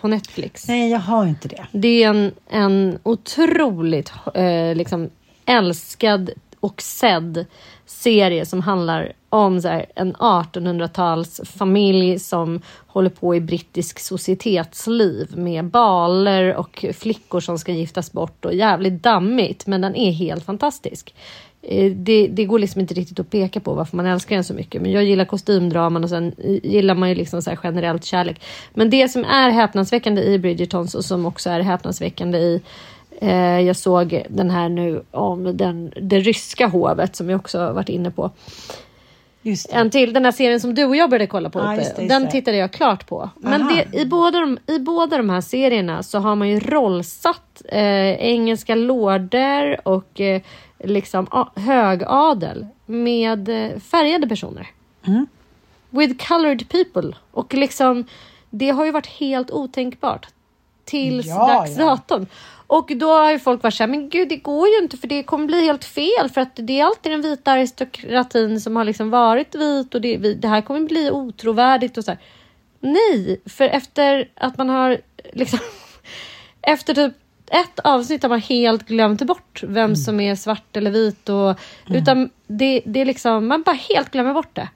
på Netflix. nej jag har inte det. Det är en, en otroligt eh, liksom älskad och sedd serie som handlar om så här, en 1800-tals familj som håller på i brittisk societetsliv med baler och flickor som ska giftas bort och jävligt dammigt men den är helt fantastisk. Eh, det, det går liksom inte riktigt att peka på varför man älskar den så mycket. Men jag gillar kostymdraman och sen eh, gillar man ju liksom så här generellt kärlek. Men det som är häpnadsväckande i Bridgertons och som också är häpnadsväckande i eh, jag såg den här nu om den, det ryska hovet som jag också varit inne på. En till, den här serien som du och jag började kolla på uppe, just det, just den det. tittade jag klart på. Men det, i, båda de, i båda de här serierna så har man ju rollsatt eh, engelska lorder och eh, liksom a, högadel med eh, färgade personer. Mm. With colored people. Och liksom, det har ju varit helt otänkbart tills Ja, dags ja. datum. Och då har ju folk varit såhär, men gud det går ju inte för det kommer bli helt fel för att det är alltid den vita aristokratin som har liksom varit vit och det, det här kommer bli otrovärdigt och så här. Nej, för efter att man har liksom efter typ ett avsnitt har man helt glömt bort vem som är svart eller vit och utan det, det är liksom man bara helt glömmer bort det.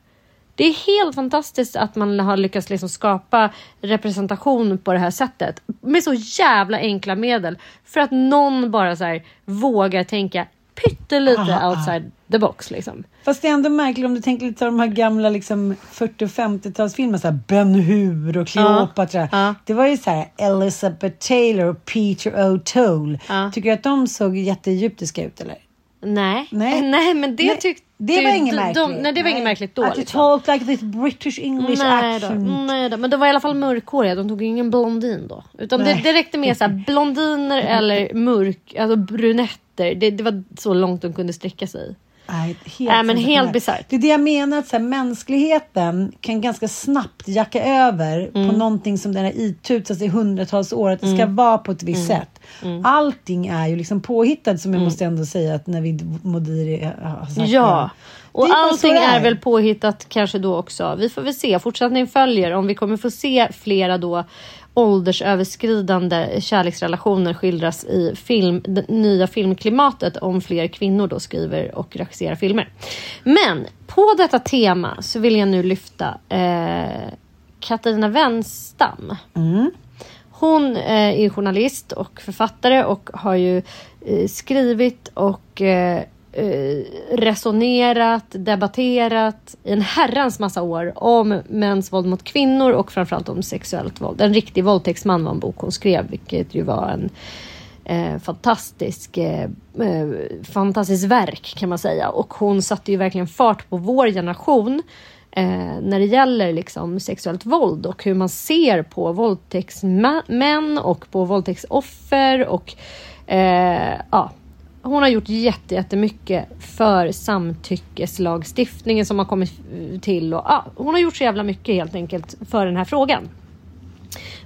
Det är helt fantastiskt att man har lyckats liksom skapa representation på det här sättet. Med så jävla enkla medel. För att någon bara så här vågar tänka pyttelite Aha, aha. outside the box. Liksom. Fast det är ändå märkligt om du tänker lite på de här gamla liksom 40 och 50-talsfilmerna. Så här Ben Hur och Cleopatra. Ja. Det var ju så här Elizabeth Taylor och Peter O'Toole. Tycker du att de såg jätteegyptiska ut eller? Nej. Nej. nej, men det Nej, tyckte det var inget märkligt. De, nej, det var inget märkligt då. Att you liksom. talk like this British English Nej då, accent. nej då, men de var i alla fall mörkhåriga. De tog ju ingen blondin då. Utan det, det räckte med så här, blondiner eller mörk, alltså brunetter. Det, det var så långt de kunde sträcka sig. Nej, helt, Nej, men helt bisarrt. Det är det jag menar, att så här, mänskligheten kan ganska snabbt jacka över Mm. på någonting som den har itutats i hundratals år, att det ska vara på ett visst sätt. Mm. Allting är ju liksom påhittat som jag måste ändå säga att när vi Modiri har sagt Ja, och allting är. är. väl påhittat kanske då också. Vi får väl se, fortsättning följer om vi kommer få se flera då åldersöverskridande kärleksrelationer skildras i film, det nya filmklimatet om fler kvinnor då skriver och regisserar filmer. Men på detta tema så vill jag nu lyfta eh, Katarina Wenstam. Hon eh, är journalist och författare och har ju eh, skrivit och eh, resonerat, debatterat i en herrans massa år om mäns våld mot kvinnor och framförallt om sexuellt våld. En riktig våldtäktsman var en bok hon skrev, vilket ju var en eh, fantastisk, eh, eh, fantastiskt verk kan man säga. Och hon satte ju verkligen fart på vår generation eh, när det gäller liksom sexuellt våld och hur man ser på våldtäktsmän och på våldtäktsoffer och eh, ja, hon har gjort jätte, jättemycket för samtyckeslagstiftningen som har kommit till och ja, hon har gjort så jävla mycket helt enkelt för den här frågan.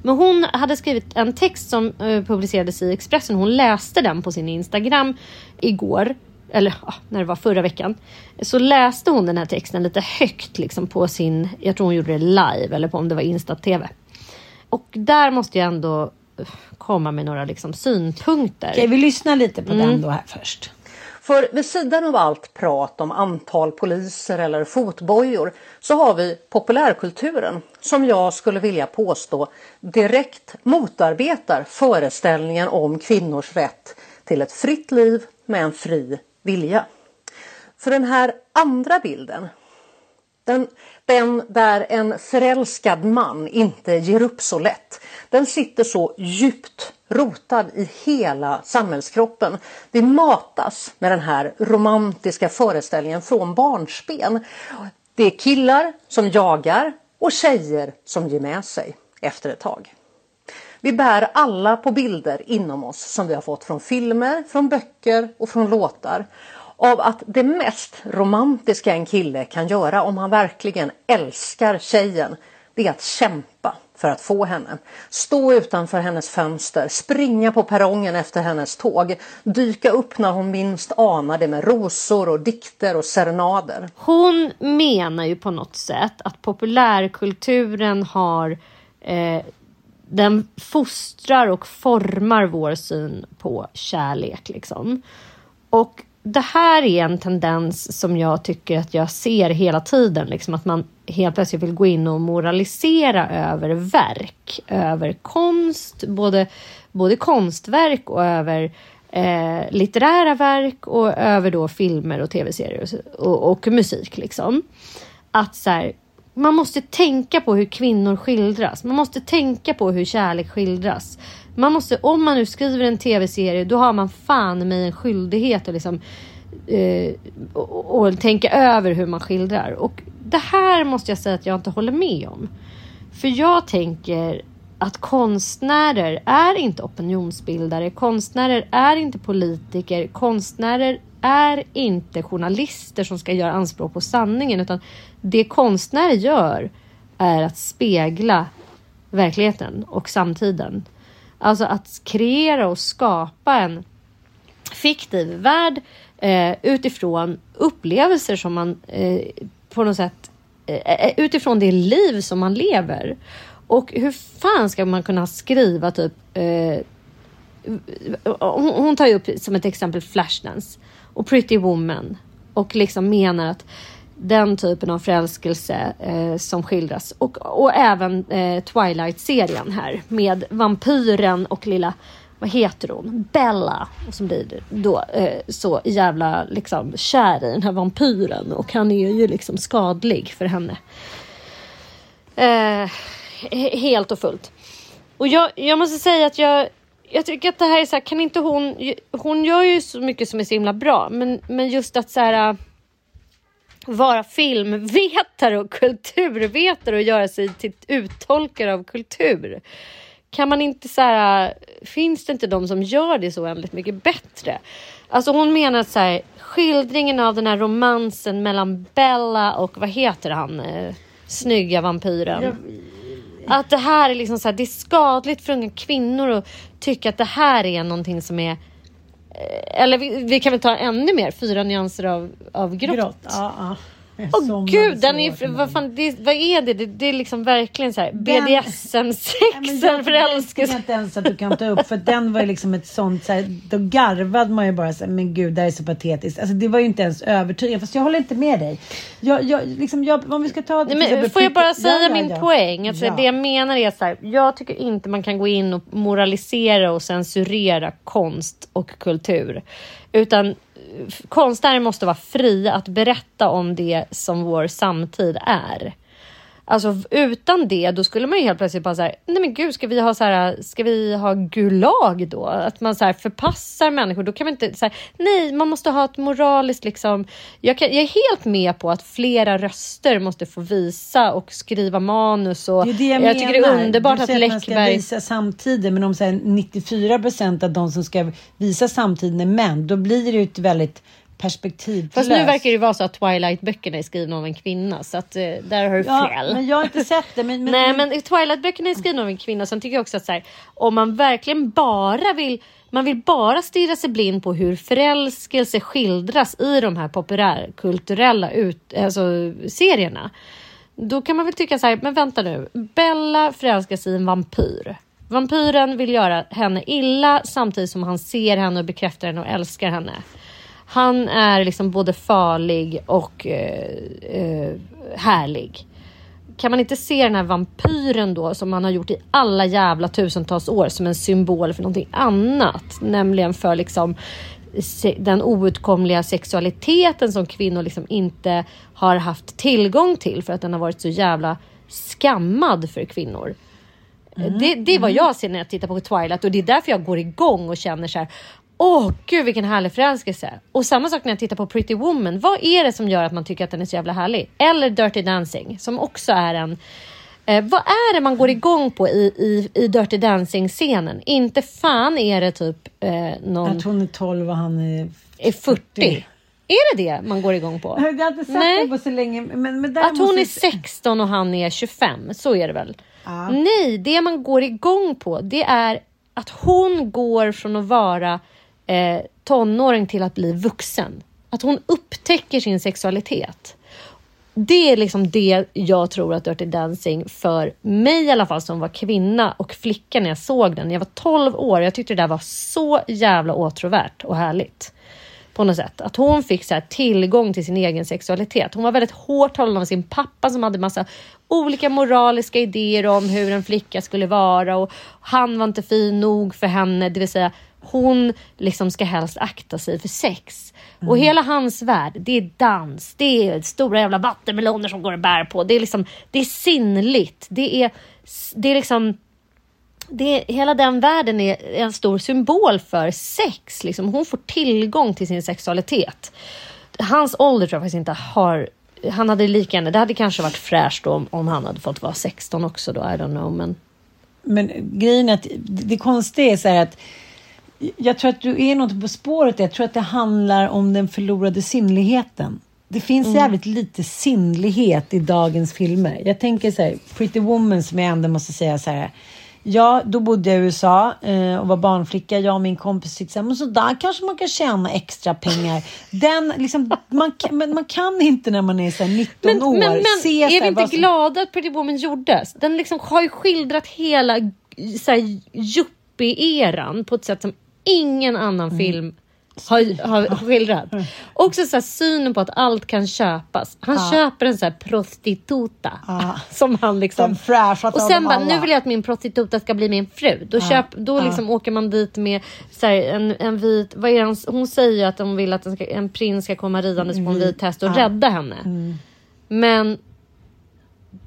Men hon hade skrivit en text som uh, publicerades i Expressen. Hon läste den på sin Instagram igår eller ja, när det var förra veckan, så läste hon den här texten lite högt liksom på sin, jag tror hon gjorde det live eller på om det var Insta-TV. Och där måste jag ändå komma med några liksom synpunkter. Okej, vi lyssnar lite på mm. den då här först. För vid sidan av allt prat om antal poliser eller fotbojor så har vi populärkulturen som jag skulle vilja påstå direkt motarbetar föreställningen om kvinnors rätt till ett fritt liv med en fri vilja. För den här andra bilden, den, den där en förälskad man inte ger upp så lätt, den sitter så djupt rotad i hela samhällskroppen. Vi matas med den här romantiska föreställningen från barnsben. Det är killar som jagar och tjejer som ger med sig efter ett tag. Vi bär alla på bilder inom oss som vi har fått från filmer, från böcker och från låtar av att det mest romantiska en kille kan göra om han verkligen älskar tjejen det är att kämpa för att få henne. Stå utanför hennes fönster, springa på perrongen efter hennes tåg, dyka upp när hon minst anar det med rosor och dikter och serenader. Hon menar ju på något sätt att populärkulturen har eh, den fostrar och formar vår syn på kärlek liksom. Och det här är en tendens som jag tycker att jag ser hela tiden, liksom att man helt plötsligt vill gå in och moralisera över verk, över konst, både, både konstverk och över eh, litterära verk och över då filmer och tv-serier och, och, och, musik. Liksom. Att så här, man måste tänka på hur kvinnor skildras. Man måste tänka på hur kärlek skildras. Man måste, om man nu skriver en tv-serie, då har man fan mig en skyldighet att liksom eh, och, och, tänka över hur man skildrar. Och det här måste jag säga att jag inte håller med om. För jag tänker att konstnärer är inte opinionsbildare. Konstnärer är inte politiker. Konstnärer är inte journalister som ska göra anspråk på sanningen, utan det konstnärer gör är att spegla verkligheten och samtiden. Alltså att kreera och skapa en fiktiv värld eh, utifrån upplevelser som man eh, på något sätt eh, eh, eh utifrån det liv som man lever. Och hur fan ska man kunna skriva typ eh, hon, hon tar ju upp som ett exempel Flashdance och Pretty Woman och liksom menar att den typen av förälskelse eh, som skildras och, och även eh, Twilight-serien här med vampyren och lilla vad heter hon? Bella. Som blir då eh, så jävla liksom kär i den här vampyren och han är ju liksom skadlig för henne. Eh, helt och fullt. Och jag, jag måste säga att jag, jag tycker att det här är så här, kan inte hon, hon gör ju så mycket som är så himla bra, men, men just att så här vara filmvetare och kulturvetare och göra sig till uttolkare av kultur. Kan man inte så här, finns det inte de som gör det så oändligt mycket bättre? Alltså hon menar att så här, skildringen av den här romansen mellan Bella och vad heter han, eh, snygga vampyren. Jag... Att det här är liksom så här, det är skadligt för unga kvinnor att tycka att det här är någonting som är eller vi, vi kan väl ta ännu mer, fyra nyanser av, av grått. grått ja, ja. Åh oh, gud, den är, vad, fan, det, vad är det? det? det? är liksom verkligen så här BDSM-sex, förälskelse. Inte ens att du kan ta upp för den var ju liksom ett sånt så här, då garvade man ju bara så här, men gud det här är så patetiskt. Alltså det var ju inte ens övertygande, fast jag håller inte med dig. Jag, jag, liksom, jag, om vi ska ta... Nej, men, får jag bara säga ja, min ja. poäng? Alltså. Det jag menar är så här, jag tycker inte man kan gå in och moralisera och censurera konst och kultur. Utan konstnärer måste vara fri att berätta om det som vår samtid är. Alltså utan det, då skulle man ju helt plötsligt bara säga, nej men gud, ska vi ha så här, ska vi ha Gulag då? Att man så här förpassar människor, då kan man inte säga, nej, man måste ha ett moraliskt liksom. Jag, kan, jag är helt med på att flera röster måste få visa och skriva manus och Det det jag, jag tycker det är underbart Du att säger man ska Läckberg visa samtiden, men om så här 94 procent av de som ska visa samtiden är män, då blir det ju ett väldigt perspektivlöst. Fast nu verkar det vara så att Twilight-böckerna är skrivna av en kvinna, så att eh, där har du Ja, fel. men jag har inte sett det. Men, men, Nej, men Twilight-böckerna är skrivna av en kvinna. Sen tycker jag också att så här, om man verkligen bara vill man vill bara stirra sig blind på hur förälskelse skildras i de här populärkulturella ut, alltså, serierna. Då kan man väl tycka så här, men vänta nu. Bella förälskar sig i en vampyr. Vampyren vill göra henne illa samtidigt som han ser henne och bekräftar henne och älskar henne. Han är liksom både farlig och eh, eh, härlig. Kan man inte se den här vampyren då som man har gjort i alla jävla tusentals år som en symbol för någonting annat? Nämligen för liksom den outkomliga sexualiteten som kvinnor liksom inte har haft tillgång till för att den har varit så jävla skammad för kvinnor. Det, det är vad jag ser när jag tittar på Twilight och det är därför jag går igång och känner så här. Åh gud vilken härlig förälskelse. Och samma sak när jag tittar på Pretty Woman. Vad är det som gör att man tycker att den är så jävla härlig? Eller Dirty Dancing som också är en Eh, vad är det man går igång på i, i, i Dirty Dancing-scenen? Inte fan är det typ eh, någon... Att hon är 12 och han är är 40. Är det det man går igång på? Jag har inte sett Nej. det på så länge. Men, men Att hon måste är jag- 16 och han är 25, så är det väl? Ja. Nej, det man går igång på det är att hon går från att vara eh, tonåring till att bli vuxen. Att hon upptäcker sin sexualitet. Det är liksom det jag tror att Dirty Dancing för mig i alla fall som var kvinna och flicka när jag såg den. Jag var 12 år och jag tyckte det där var så jävla åtråvärt och härligt. På något sätt. Att hon fick så här tillgång till sin egen sexualitet. Hon var väldigt hårt hållen av sin pappa som hade massa olika moraliska idéer om hur en flicka skulle vara och han var inte fin nog för henne. Det vill säga hon liksom ska helst akta sig för sex. Och hela hans värld, det är dans, det är stora jävla vattenmeloner som går och bär på. Det är liksom, det är sinnligt. Det är, det är liksom det, hela den världen är en stor symbol för sex. Liksom. Hon får tillgång till sin sexualitet. Hans ålder tror jag faktiskt inte har... Han hade lika gärna... Det hade kanske varit fräscht om, om han hade fått vara 16 också då. I don't know. Men Men grejen är att det, det konstiga är så här att jag tror att du är något på spåret. Jag tror att det handlar om den förlorade sinnligheten. Det finns Mm. jävligt lite sinnlighet i dagens filmer. Jag tänker så här, Pretty Woman som jag ändå måste säga så här. Ja, då bodde jag i USA eh, och var barnflicka. Jag och min kompis tyckte men så där kanske man kan tjäna extra pengar. Den, liksom, man, kan- men man kan inte när man är så här 19 Men, år men, men se är vi här, inte som- glada att Pretty Woman gjordes? Den liksom har ju skildrat hela så här, yuppie-eran på ett sätt som ingen annan Mm. film har, har skildrat. Också så här, synen på att allt kan köpas. Han Ja. köper en så här prostituta. Ja. Som han liksom... Och sen bara, alla. nu vill jag att min prostituta ska bli min fru. Då, Ja. köp, då liksom åker man dit med så här, en, en vit... Vad är hon- hon säger ju att hon vill att en, ska, en prins ska komma ridandes på en vit häst och Mm. Rädda henne. Men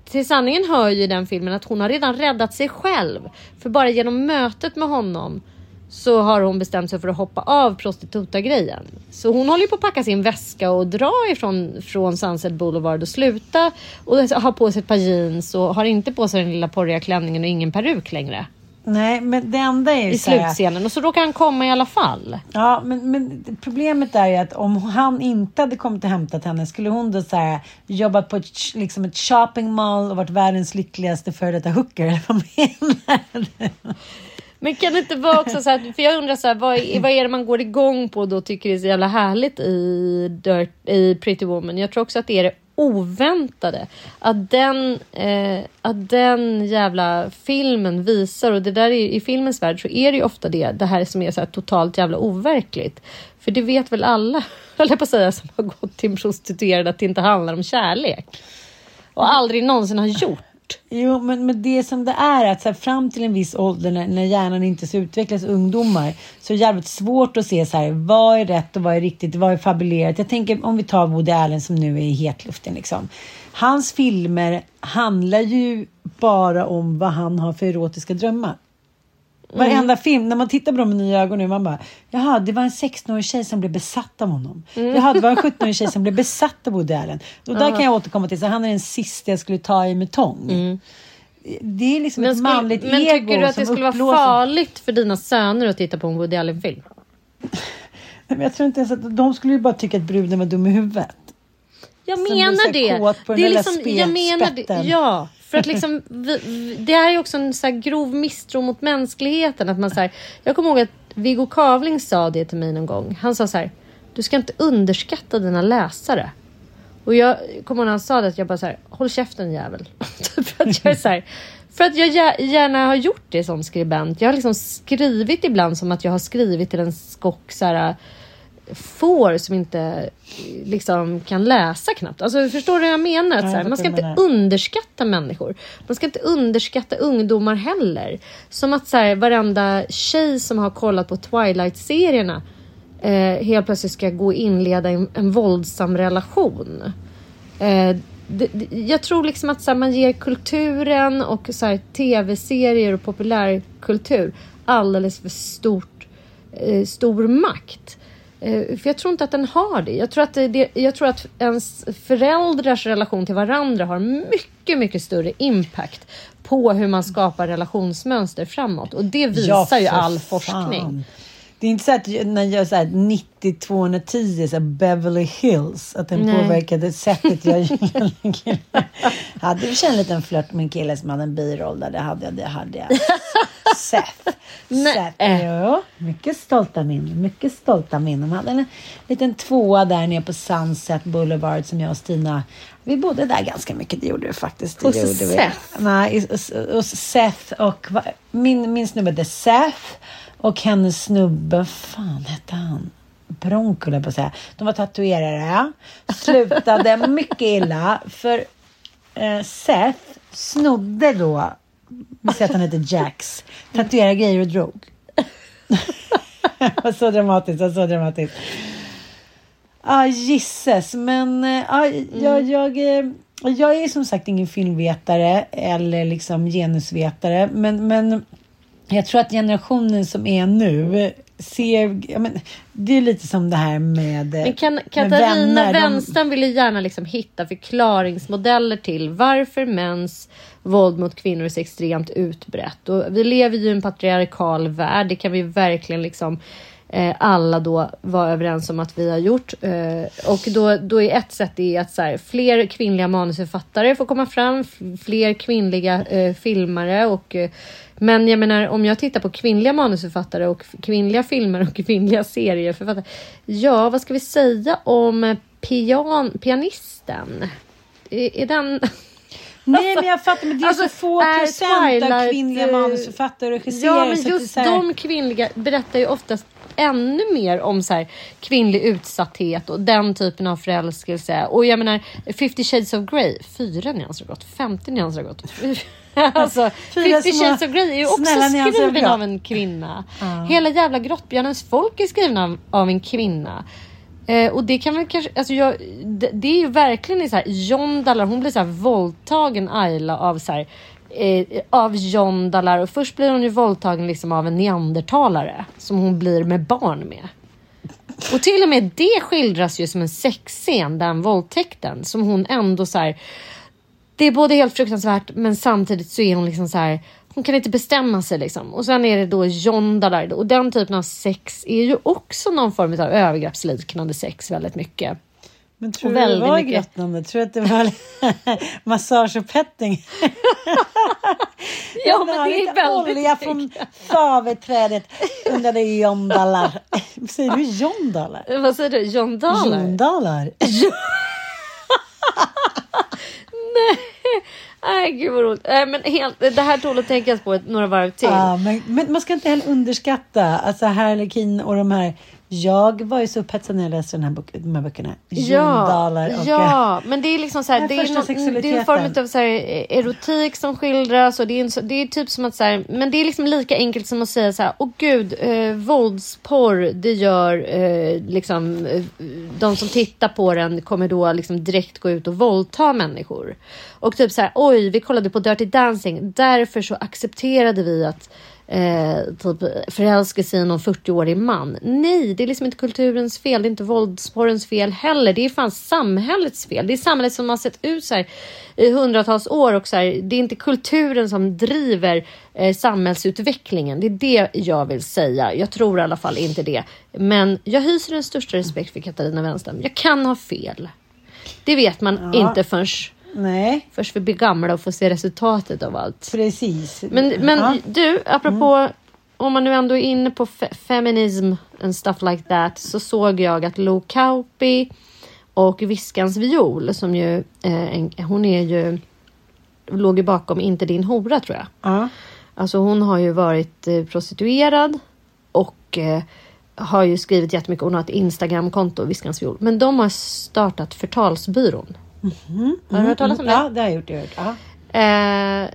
till sanningen hör ju den filmen att hon har redan räddat sig själv. För bara genom mötet med honom så har hon bestämt sig för att hoppa av prostituta-grejen. Så hon håller på att packa sin väska och dra ifrån från Sunset Boulevard och sluta och ha på sig ett par jeans och har inte på sig den lilla porriga klänningen och ingen peruk längre. Nej, men det enda är ju I slutscenen och så råkar han komma i alla fall. Ja, men, men problemet är ju att om han inte hade kommit och hämtat henne, skulle hon då så här, jobbat på ett, liksom ett shopping mall och varit världens lyckligaste före detta hooker? Vad menar du? Men kan det inte vara också så här, för jag undrar så här, vad, är- vad är det man går igång på och då tycker det är så jävla härligt i, Dirt, i Pretty Woman? Jag tror också att det är det oväntade. Att den, eh, att den jävla filmen visar, och det där är, i filmens värld så är det ju ofta det, det här som är så här totalt jävla overkligt. För det vet väl alla, höll jag på att säga, som har gått till en prostituerad att det inte handlar om kärlek. Och aldrig någonsin har gjort. Jo, men, men det som det är att så här, fram till en viss ålder när, när hjärnan inte så utvecklas ungdomar så är det jävligt svårt att se så här, vad är rätt och vad är riktigt, vad är fabulerat. Jag tänker om vi tar Woody Allen som nu är i hetluften liksom. Hans filmer handlar ju bara om vad han har för erotiska drömmar. Varenda Mm. film, när man tittar på dem med nya ögon nu, man bara Jaha, det var en 16-årig tjej som blev besatt av honom. Mm. Jaha, det var en 17-årig tjej som blev besatt av Woody Allen. Och där Ja. kan jag återkomma till, så han är den sista jag skulle ta i med tång. Det är liksom ett skulle- manligt Mm. men ego tycker du att det skulle vara uppblåser- farligt för dina söner att titta på en Woody Allen-film? Nej, men jag tror inte ens att de skulle ju bara tycka att bruden var dum i huvudet. Jag menar det. det är liksom, jag menar det. Ja, för att liksom, vi, vi, det här är också en så här grov misstro mot mänskligheten. Att man så här, jag kommer ihåg att Viggo Kavling sa det till mig någon gång. Han sa så här, du ska inte underskatta dina läsare. Och jag kommer ihåg när han sa det att jag bara så här, håll käften jävel. Typ för att jag är så här, för att jag gärna har gjort det som skribent. Jag har liksom skrivit ibland som att jag har skrivit till en skock så här, får som inte liksom kan läsa knappt. Alltså förstår du vad jag menar? Ja, jag man ska inte menar. underskatta människor. Man ska inte underskatta ungdomar heller. Som att så här, varenda tjej som har kollat på Twilight-serierna eh, helt plötsligt ska gå och inleda en, en våldsam relation. Eh, det, det, jag tror liksom att så här, man ger kulturen och tv-serier och populärkultur alldeles för stort, eh, stor makt. Eh, för jag tror inte att den har det. Jag tror att, det, jag tror att ens föräldrars relation till varandra har mycket, mycket större impact på hur man skapar relationsmönster framåt. Och det visar Ja, ju all fan. forskning. Det är inte så att jag- när jag gör så här 90-210, så Beverly Hills, att den Nej. påverkade sättet jag gillar en kille. Hade vi känt en liten flört med en kille som hade en biroll där, det hade jag. Det hade jag. Seth. Seth. Jo, mycket stolta minnen. Mycket stolta minnen. Han hade en liten tvåa där nere på Sunset Boulevard som jag och Stina, vi bodde där ganska mycket. Det gjorde vi faktiskt. Det Hos gjorde vi. Seth? Nej, hos- Seth och min, min snubbe hette Seth och hennes snubbe, fan hette han? Bronco på att säga. De var tatuerare. Slutade mycket illa för eh, Seth snodde då, vi säger att han heter Jax, tatuerade grejer och drog. så dramatiskt, så dramatiskt. Ja, ah, gisses. Men ah, jag, jag, eh, jag är som sagt ingen filmvetare eller liksom genusvetare. Men, men jag tror att generationen som är nu ser... Ja, men, det är lite som det här med, Men kan, Katarina vänner. De- ville gärna liksom hitta förklaringsmodeller till varför mäns våld mot kvinnor är så extremt utbrett. Och vi lever ju i en patriarkal värld. Det kan vi verkligen liksom eh, alla då vara överens om att vi har gjort. Eh, och då, då är ett sätt det att så här, fler kvinnliga manusförfattare får komma fram, fler kvinnliga eh, filmare och eh, men jag menar om jag tittar på kvinnliga manusförfattare och kvinnliga filmer och kvinnliga serieförfattare. Ja, vad ska vi säga om pian, pianisten? Är, är den... Nej, men jag fattar, men det är Alltså, så få procent av Twilight, kvinnliga eh, manusförfattare och regissörer. Ja, men just här- de kvinnliga berättar ju oftast ännu mer om så här, kvinnlig utsatthet och den typen av förälskelse. Och jag menar, 50 shades of Grey, fyra nyanser har gått, 50 nyanser har gått. alltså, Fyra 50 små shades of Grey är ju också skriven av en kvinna. Ja. Hela jävla Grottbjörnens folk är skrivna av, en kvinna. Eh, och det kan väl kanske, alltså jag, det, det är ju verkligen så här, John Dallar, hon blir så här våldtagen Ayla av så här, eh, av John Dallar och först blir hon ju våldtagen liksom av en neandertalare som hon blir med barn med. Och till och med det skildras ju som en sexscen, den våldtäkten, som hon ändå så här, det är både helt fruktansvärt men samtidigt så är hon liksom så här hon kan inte bestämma sig liksom. Och sen är det då John där och den typen av sex är ju också någon form av övergreppsliknande sex väldigt mycket. Men tror du det var mycket- grottande? Tror du att det var massage och petting? Ja, men det är väldigt olja från faveträdet under det jondallar. Säger du jondallar? Vad säger du? John Dollar? Nej, Nej, gud vad roligt. Nej, men helt, det här tål att tänkas på ett, några varv till. Ja, men, men man ska inte heller underskatta alltså Harlequin och de här. Jag var ju så upphetsad när jag läste den här bok, de här böckerna. Jundalar och... ja, men det är liksom så här, det, är någon, det är en form av så här, eh, erotik som skildras och det är, en, det är typ som att så här, men det är liksom lika enkelt som att säga så här, åh gud, eh, våldsporr, det gör eh, liksom eh, de som tittar på den kommer då liksom direkt gå ut och våldta människor. Och typ så här, oj, vi kollade på Dirty Dancing, därför så accepterade vi att eh, typ förälskelse i någon 40-årig man. Nej, det är liksom inte kulturens fel. Det är inte våldsporrens fel heller. Det är fan samhällets fel. Det är samhället som har sett ut så här i hundratals år och så här, det är inte kulturen som driver eh, samhällsutvecklingen. Det är det jag vill säga. Jag tror i alla fall inte det. Men jag hyser den största respekt för Katarina Wennström. Jag kan ha fel. Det vet man Ja. inte förrän, Nej, först vi blir gamla och får se resultatet av allt. precis. Men, men Ja. du, apropå om man nu ändå är inne på fe- feminism and stuff like that så såg jag att Lo Kauppi och Viskans viol som ju, eh, en, hon är ju, låg ju bakom Inte din hora tror jag. Ja. Alltså hon har ju varit eh, prostituerad och eh, har ju skrivit jättemycket. Hon har ett Instagramkonto, Viskans viol. Men de har startat Förtalsbyrån. Har du hört talas om det? Ja, det har jag gjort. Det har jag gjort. Ja. Eh,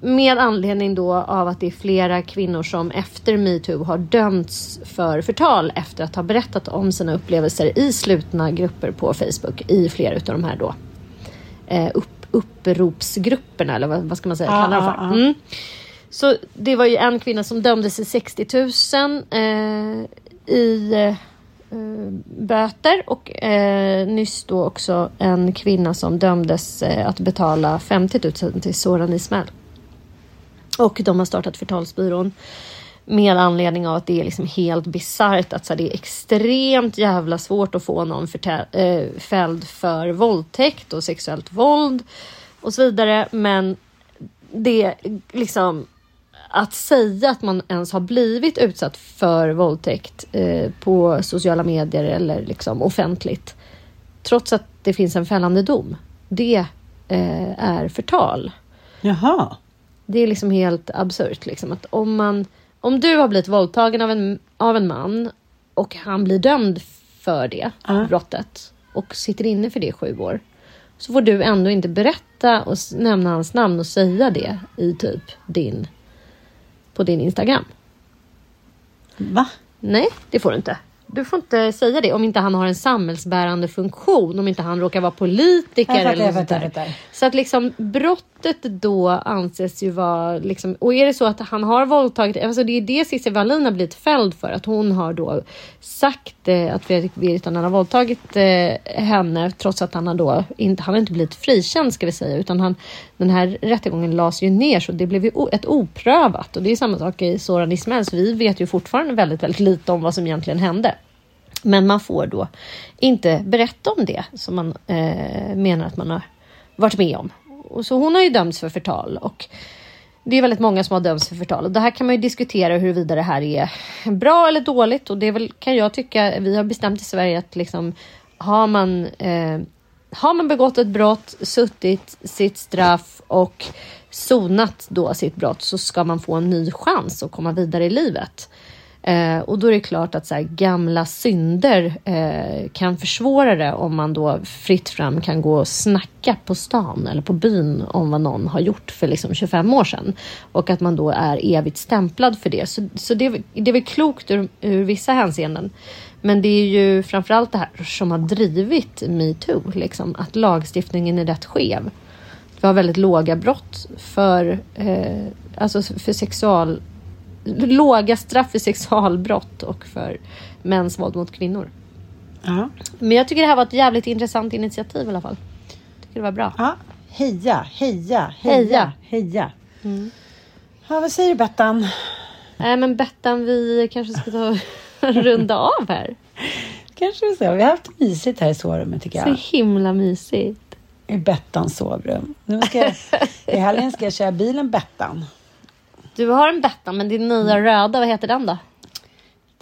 med anledning då av att det är flera kvinnor som efter metoo har dömts för förtal efter att ha berättat om sina upplevelser i slutna grupper på Facebook i flera utav de här då eh, upp, uppropsgrupperna eller vad, vad ska man säga? Ja, kalla för. ja. Mm. Så det var ju en kvinna som dömdes till 60 000 eh, i eh, Eh, böter och eh, nyss då också en kvinna som dömdes eh, att betala 50 000 till Soran Ismail. Och de har startat förtalsbyrån med anledning av att det är liksom helt bisarrt att så här, det är extremt jävla svårt att få någon eh, fälld för våldtäkt och sexuellt våld och så vidare. Men det är liksom att säga att man ens har blivit utsatt för våldtäkt eh, på sociala medier eller liksom offentligt trots att det finns en fällande dom. Det eh, är förtal. Jaha. Det är liksom helt absurt. Liksom, att om, man, om du har blivit våldtagen av en, av en man och han blir dömd för det brottet och sitter inne för det i sju år så får du ändå inte berätta och nämna hans namn och säga det i typ din på din Instagram. Va? Nej, det får du inte. Du får inte säga det om inte han har en samhällsbärande funktion, om inte han råkar vara politiker Jag fattar, eller jag fattar, jag fattar. Så att liksom brottet då anses ju vara liksom, och är det så att han har våldtagit, alltså det är det Cissi Wallin har blivit fälld för, att hon har då sagt Eh, att Fredrik Virtanen har våldtagit eh, henne trots att han har då inte, han har inte blivit frikänd ska vi säga, utan han, den här rättegången lades ju ner så det blev ju ett oprövat och det är samma sak i Soran Ismail, så vi vet ju fortfarande väldigt, väldigt lite om vad som egentligen hände. Men man får då inte berätta om det som man eh, menar att man har varit med om. Och så hon har ju dömts för förtal och det är väldigt många som har dömts för förtal och det här kan man ju diskutera huruvida det här är bra eller dåligt och det är väl, kan jag tycka, vi har bestämt i Sverige att liksom har man eh, har man begått ett brott, suttit sitt straff och sonat då sitt brott så ska man få en ny chans att komma vidare i livet. Eh, och då är det klart att så här, gamla synder eh, kan försvåra det om man då fritt fram kan gå och snacka på stan eller på byn om vad någon har gjort för liksom 25 år sedan. Och att man då är evigt stämplad för det. Så, så det, är- det är väl klokt ur, ur vissa hänseenden. Men det är ju framförallt det här som har drivit metoo, liksom, att lagstiftningen är rätt skev. Vi har väldigt låga brott för, eh, alltså för sexual låga straff för sexualbrott och för mäns våld mot kvinnor. Ja. Men jag tycker det här var ett jävligt intressant initiativ i alla fall. Jag tycker det var bra. ja. Heja, heja, heja, Heja. heja. Ja, vad säger du Bettan? Nej men Bettan, vi kanske ska ta runda av här. Kanske vi så. Vi har haft mysigt här i sovrummet tycker Så jag. himla mysigt. I Bettans sovrum. Nu ska jag, I helgen ska jag köra bilen Bettan. Du har en Bettan, men din nya röda, vad heter den då?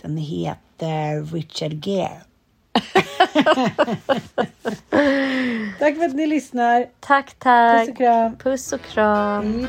Den heter Richard Gere. Tack för att ni lyssnar. Tack, tack. Puss och kram. Puss och kram.